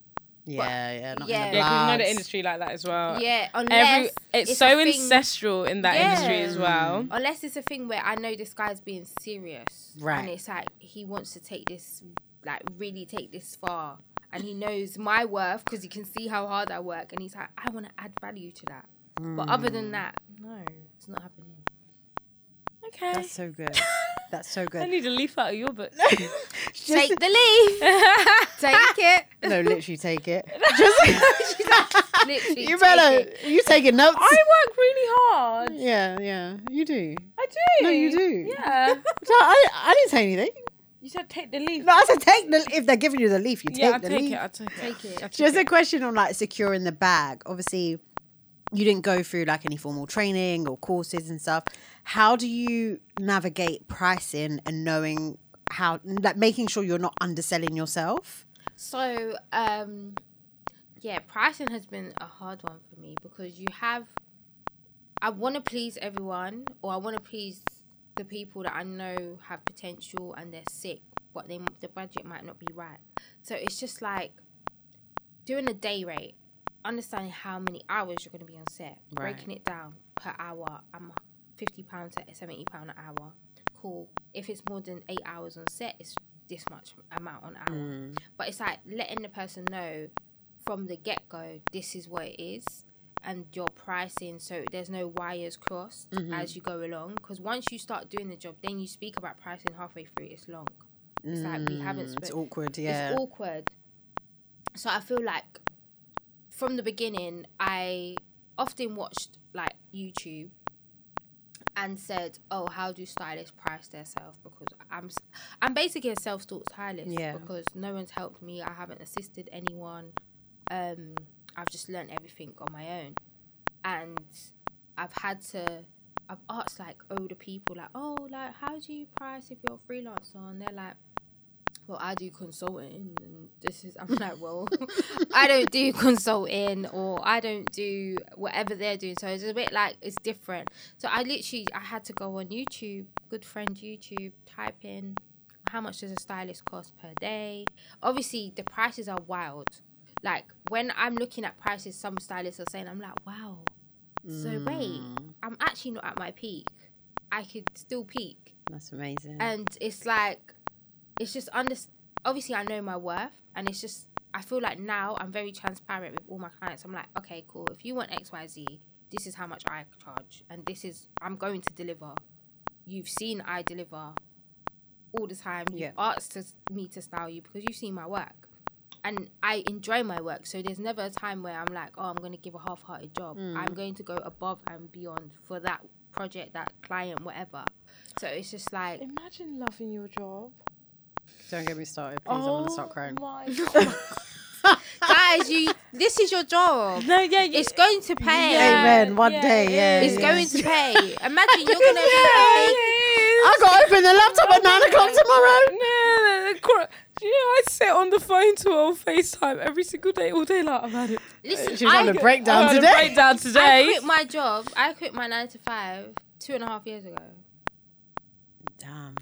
Yeah, yeah, not Yeah. in the yeah, because you know the industry like that as well. yeah, unless Every it's, a so thing- ancestral in that Yeah. industry as well. Unless it's a thing where I know this guy's being serious, Right. And it's like he wants to take this, like really take this far, and he knows my worth because he can see how hard I work, and he's like, I want to add value to that. But other Mm. than that, no, it's not happening. Okay. That's so good. That's so good. I need a leaf out of your book. Just- Take the leaf, take it. no, literally take it. Literally, you take better. it. You taking notes? I work really hard. yeah, yeah, you do. I do. No, you do. Yeah. So I, I didn't say anything. you said take the leaf. No, I said take the. If they're giving you the leaf, you take yeah, I the take leaf. it. I take it. I Take it. Take Just it. a question on like securing the bag. Obviously, you didn't go through like any formal training or courses and stuff. How do you navigate pricing and knowing how, like, making sure you're not underselling yourself? So, um, yeah, pricing has been a hard one for me because you have, I want to please everyone or I want to please the people that I know have potential and they're sick, but they the budget might not be right. So it's just like doing a day rate, understanding how many hours you're going to be on set, Right. breaking it down per hour. I'm fifty pounds to seventy pound an hour. Cool. If it's more than eight hours on set, it's this much amount on hour. But it's like letting the person know from the get go, this is what it is, and your pricing. So there's no wires crossed as you go along. Because once you start doing the job, then you speak about pricing halfway through. It's long. It's like we haven't. Mm, It's awkward, yeah. it's awkward. So I feel like from the beginning, I often watched like YouTube and said, "Oh, how do stylists price themselves?" Because I'm I'm basically a self-taught stylist Yeah. because no one's helped me. I haven't assisted anyone. Um, I've just learned everything on my own, and I've had to. I've asked like older people, like, "Oh, like how do you price if you're a freelancer?" And they're like, well, I do consulting, and this is. I'm like, well, I don't do consulting, or I don't do whatever they're doing. So it's a bit like it's different. So I literally, I had to go on YouTube, good friend YouTube, type in how much does a stylist cost per day. Obviously, the prices are wild. Like when I'm looking at prices, some stylists are saying, I'm like, wow. So wait, mm. I'm actually not at my peak. I could still peak That's amazing. and it's like it's just under obviously i know my worth and it's just i feel like now i'm very transparent with all my clients. I'm like okay cool. If you want xyz this is how much i charge and this is i'm going to deliver. You've seen i deliver all the time. You've Yeah. asked to, me to style you because you've seen my work and i enjoy my work. So there's never a time where i'm like oh i'm going to give a half-hearted job. Hmm. I'm going to go above and beyond for that project that client whatever. So it's just like Imagine loving your job. Don't get me started, please. I'm gonna start crying. Oh my god. guys, you this is your job. no, yeah, yeah. It's going to pay. Yeah, Amen. One yeah, day, yeah. It's yeah. going to pay. Imagine you're gonna be Yeah, like, I got to open the laptop at nine o'clock tomorrow. No, the cor- you know, I sit on the phone to her on FaceTime every single day, all day. Like I've had it. listen, She was on I, a breakdown I've had a today. I quit my job. I quit my nine to five two and a half years ago. Damn.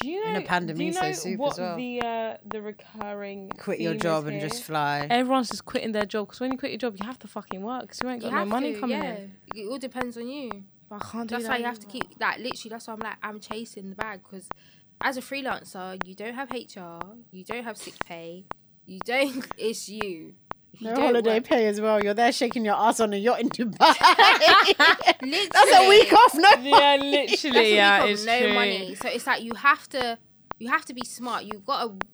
Do you In a pandemic, do you so know soup as what well. the uh, the recurring Quit your theme is job and here? just fly. Everyone's just quitting their job because when you quit your job, you have to fucking work because you ain't You got no money to, coming yeah. in. It all depends on you. But I can't do That's that why you have to keep that. Literally, that's why I'm like I'm chasing the bag because as a freelancer, you don't have HR, you don't have sick pay, you don't. It's you. If you No holiday work- pay as well. You're there shaking your ass on a yacht in Dubai. Literally. That's a week off, no? Yeah, That's literally, a yeah, week it's no true. money. So it's like you have to, you have to be smart. You've got to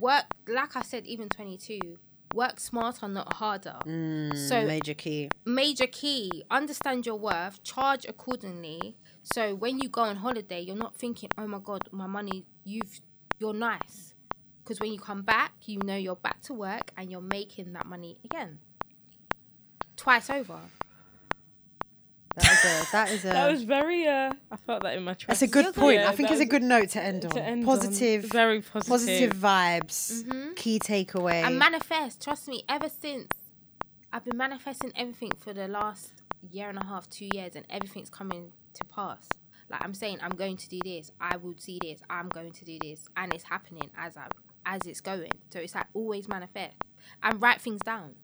work. Like I said, even twenty two, work smarter, not harder. Mm, so Major key. major key understand your worth charge accordingly so when you go on holiday you're not thinking oh my god my money you've you're nice because when you come back you know you're back to work and you're making that money again twice over That is a. That is a. That was very. Uh, I felt that in my chest. that's a good You're point. Yeah, I think it's a good note to end on. to end on. positive, Very positive. positive vibes. Key takeaway. and manifest trust me ever since i've been manifesting everything for the last year and a half two years and everything's coming to pass like i'm saying i'm going to do this i will see this i'm going to do this and it's happening as i as it's going so it's like always manifest and write things down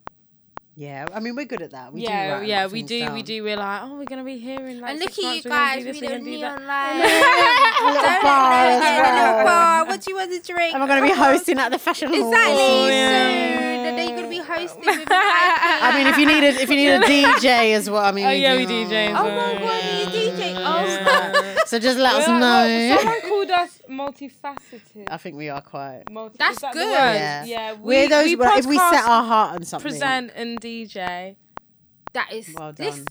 yeah, I mean we're good at that. We do yeah, write a yeah, lot we things do. We do. We're like, oh, we're gonna be here in like. and look six at you months, we're gonna guys do this, with we're the gonna do neon that. lights A little Don't bar let as me get a little well. bar. what do you want to drink Am I going to be hosting at the fashion hall? exactly Oh, yeah. soon and then you're going to be hosting with I mean, if you need a, if you need a DJ as well, I mean, Oh yeah, we do. DJ. Oh well, my God, yeah. you DJ. Oh. Yeah. So just let us We're like, know. well, someone called us multifaceted. I think we are quite. Multi- That's that good. Yeah, Yeah, we're those. we well, if we set our heart on something, present and DJ. that is Well this done.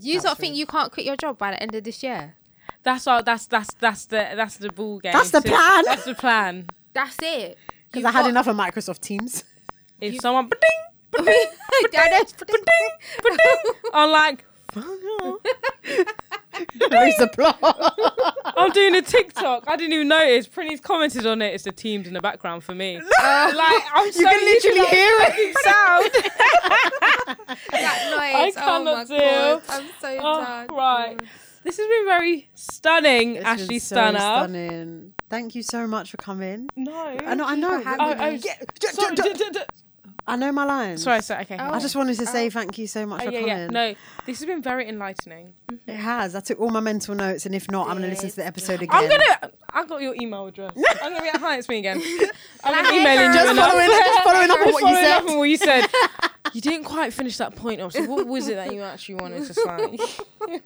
you That's don't think you can't quit your job by the end of this year That's our. That's that's that's the that's the ball game. That's the So- plan. That's the plan. that's it because I had got- enough of Microsoft Teams. If someone ba-ding, That is- I'm like, Raise applause. I'm doing a TikTok. I didn't even notice. Prinny's commented on it. It's the teams in the background for me. like I'm so can literally that hear it. sound. that noise I oh my cannot do. god i'm so Oh, done right. This has been very stunning, It's Ashleigh so Stunna. stunning. Thank you so much for coming. No, I know. I know. Oh, oh, me. Yeah, I know my lines. sorry, sorry. Okay. Oh. I just wanted to oh. say thank you so much Oh, for yeah, coming. yeah. No, this has been very enlightening. It has. I took all my mental notes, and if not, I'm going to listen to the episode again. I'm gonna. I got your email address. I'm gonna be like, hi, it's me again. I'm gonna Hi, emailing you just following, just following up on what you following up on what you said. You didn't quite finish that point off. So what was it that you actually wanted to say?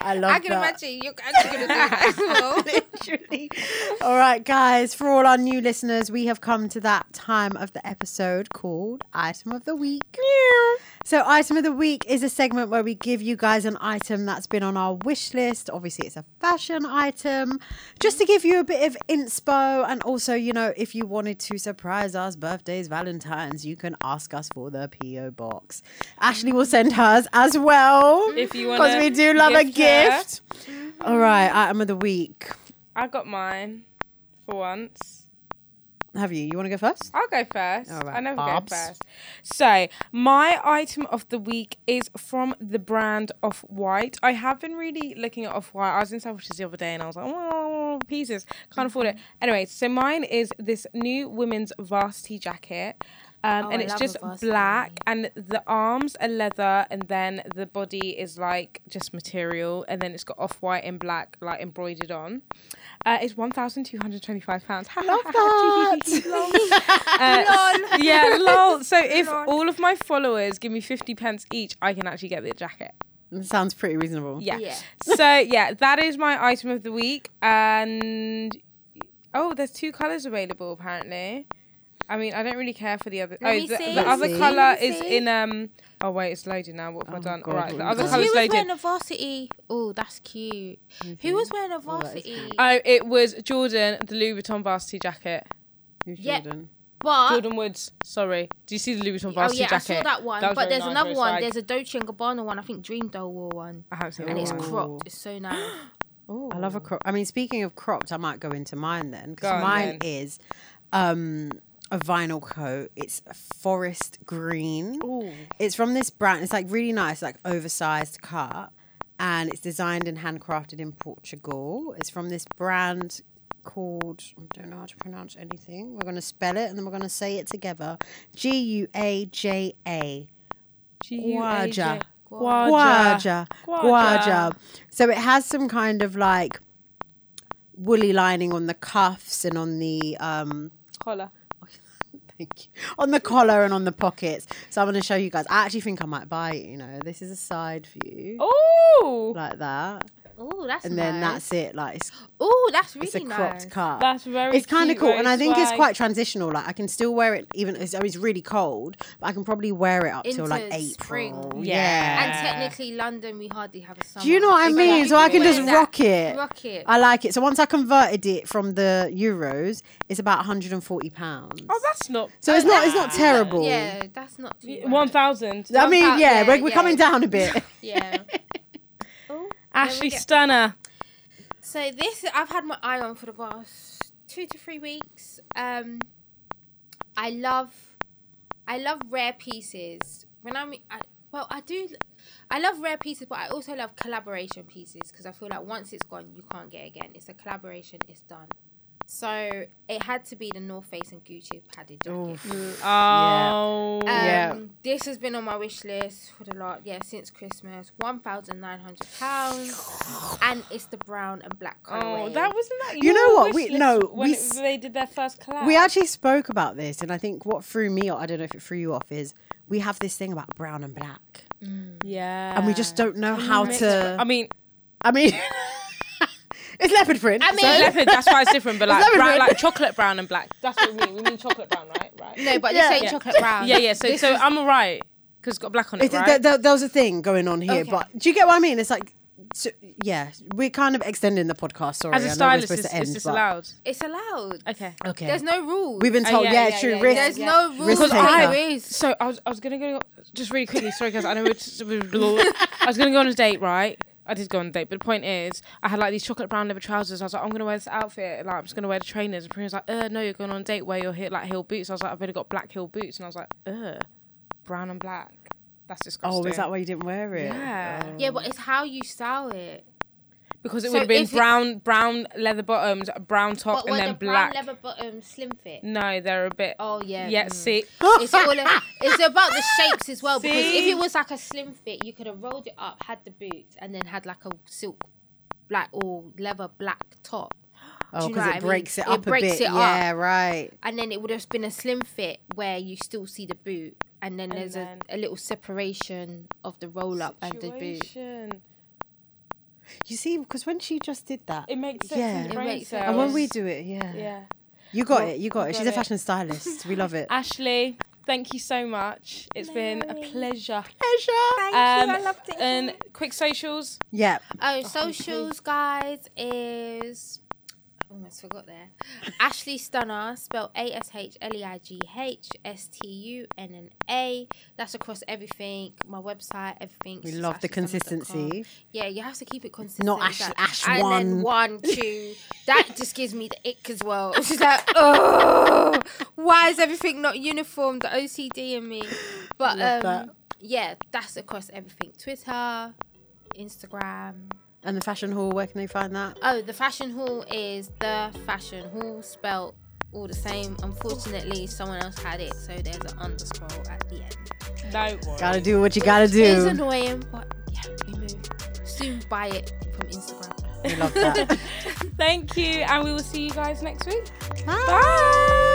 I love i can that. imagine you're actually gonna do that as well Literally. All right, guys, for all our new listeners, we have come to that time of the episode called Item of the Week. So, Item of the Week is a segment where we give you guys an item that's been on our wish list. Obviously, it's a fashion item, just to give you a bit of inspo. And also, you know, if you wanted to surprise us, birthdays, Valentine's, you can ask us for the P.O. box. Ashleigh will send hers as well. If you Because wanna we do love a gift her. gift. All right, item of the week. I got mine for once. Have you? You want to go first? I'll go first. Right, I never Barbs. go first. So, my item of the week is from the brand Off White. I have been really looking at Off White. I was in Selfridges the other day and I was like, oh, pieces. Can't afford it. Mm-hmm. Anyway, so mine is this new women's varsity jacket. Um, Oh, and I it's just a varsity. black, and the arms are leather, and then the body is like just material, and then it's got off white and black like embroidered on. Uh, it's one thousand two hundred twenty-five pounds. Love that. Uh, yeah, lol. So if Lol. all of my followers give me 50 pence each, I can actually get the jacket. Sounds pretty reasonable. Yeah. Yeah. So yeah, that is my item of the week. And oh, there's two colors available apparently. I mean, I don't really care for the other. Let oh, me the, see. the other color is see. in um. Oh wait, it's loading now. What have I Oh, done? God, All right, what the other you Because color's who was wearing a varsity? Oh, that's cute. Who was wearing a Oh, that is varsity? cute. Oh, it was Jordyn, the Louis Vuitton varsity jacket. Who's Yeah. Jordyn? but Jordyn Woods. Sorry. Do you see the Louis Vuitton varsity jacket? oh varsity yeah, I saw that one. was but there's nice, another one. swag. There's a Dolce and Gabbana one. I think DreamDoll wore one, I haven't seen and that it's one. cropped. It's so nice. Oh, I love a crop. I mean, speaking of cropped, I might go into mine then because mine then. is um a vinyl coat. It's forest green. Ooh. It's from this brand. It's like really nice, like oversized cut, and it's designed and handcrafted in Portugal. It's from this brand called I don't know how to pronounce anything. We're gonna spell it and then we're gonna say it together. G U A J A. Guaja. Guaja. Guaja. So it has some kind of like woolly lining on the cuffs and on the um Collar. Thank you. On the collar and on the pockets. So I'm going to show you guys. I actually think I might buy it. You know, this is a side view Oh, like that, Oh, that's and then that's it. Like it's, Oh, that's really it's a nice. cropped cut. that's very. it's kind of cool, and I think it's quite transitional. Like I can still wear it, even it's, it's really cold, but I can probably wear it up till like Into April. spring. Yeah. And technically, London, we hardly have a summer. Do you know what I So mean? you So I can wear just that. rock it. Rock it. I like it. So once I converted it from the euros, it's about 140 pounds. Oh, that's not. so it's not it's not terrible. Yeah, that's not too. One thousand. I mean, One pound, yeah, yeah, we're, we're yeah. coming down a bit. Yeah. Ashleigh get- Stunna. So this I've had my eye on for the past two to three weeks. Um, I love, I love rare pieces. When I'm, I, well, I do, I love rare pieces, but I also love collaboration pieces because I feel like once it's gone, you can't get it again. It's a collaboration. It's done. So it had to be the North Face and Gucci padded jacket. Oh. Um, Yeah. This has been on my wish list for the lot, yeah, since Christmas. One thousand nine hundred pounds, and it's the brown and black colorway. Oh, that wasn't that. You know what? wish We- list no, when we it- they did their first collab. we actually spoke about this, and I think what threw me off, I don't know if it threw you off, is we have this thing about brown and black, yeah, and we just don't know how Mix- to. I mean, I mean, it's leopard print. I mean- so- leopard. That's why it's different. But like brown, print. like chocolate brown and black. That's what we mean. We mean chocolate brown, right? Right. no, but Yeah. this ain't Yeah. chocolate brown. Yeah, yeah. So, This so is- I'm alright because it's got black on it, It's, right? there, there, there was a thing going on here, Okay. but do you get what I mean? It's like, so, yeah, we're kind of extending the podcast. Sorry, As a I know stylist, supposed is, to end, is this allowed? it's allowed. Okay. Okay, There's no rules. we've been Oh, told. yeah, yeah, yeah, true. yeah, risk. There's yeah. no Risk rules. taker. I there is. So I was, I was gonna go just really quickly. Sorry, guys. I know we're just, we're, I was gonna go on a date, right? I did go on a date, but the point is, I had like these chocolate brown leather trousers. I was like, I'm gonna wear this outfit. Like, I'm just gonna wear the trainers. And Priya was like, uh, no, you're going on a date. Wear your heel, like heel boots. I was like, I've already got black heel boots, and I was like, uh, brown and black. That's disgusting. Oh, is that why you didn't wear it? Yeah. Oh. Yeah, but it's how you style it. Because it So would have been if it- brown, brown leather bottoms, brown top, But and were then the black. brown leather bottom slim fit? No, they're a bit. Oh yeah. yeah, mm. see, It's all. it's about the shapes as well. Because if it was like a slim fit, you could have rolled it up, had the boots, and then had like a silk black or leather black top. Oh, because what I it mean? breaks it It up a breaks bit. it up. yeah, right. and then it would have been a slim fit where you still see the boot, and then And there's then- a, a little separation of the roll up and the boot. Situation. You see, because when she just did that, It makes sense. Yeah. in the It brain makes sense. and when we do it, yeah, yeah. you got Well, it. You got we it. got She's a fashion stylist. We love it. Ashleigh, thank you so much. It's been a pleasure. pleasure. Thank Um, you. I loved it. And quick socials. Yeah. Oh, socials, guys, is I almost forgot there. Ashleigh Stunna, spelled A S H L E I G H S T U N N A. That's across everything. My website, everything. We love the consistency. Yeah, you have to keep it consistent. Not Ash- like- Ash and one. then one, two. that just gives me the ick as well. It's just like, oh, why is everything not uniform? The OCD in me. But um, that. yeah, that's across everything. Twitter, Instagram. And the fashion hall, where can they find that? Oh, the fashion hall is the fashion hall spelt all the same. Unfortunately, someone else had it, so there's an underscore at the end. No. Gotta do what you gotta do. It's annoying, but yeah, we move. Soon buy it from Instagram. We love that. Thank you, and we will see you guys next week. Bye. Bye.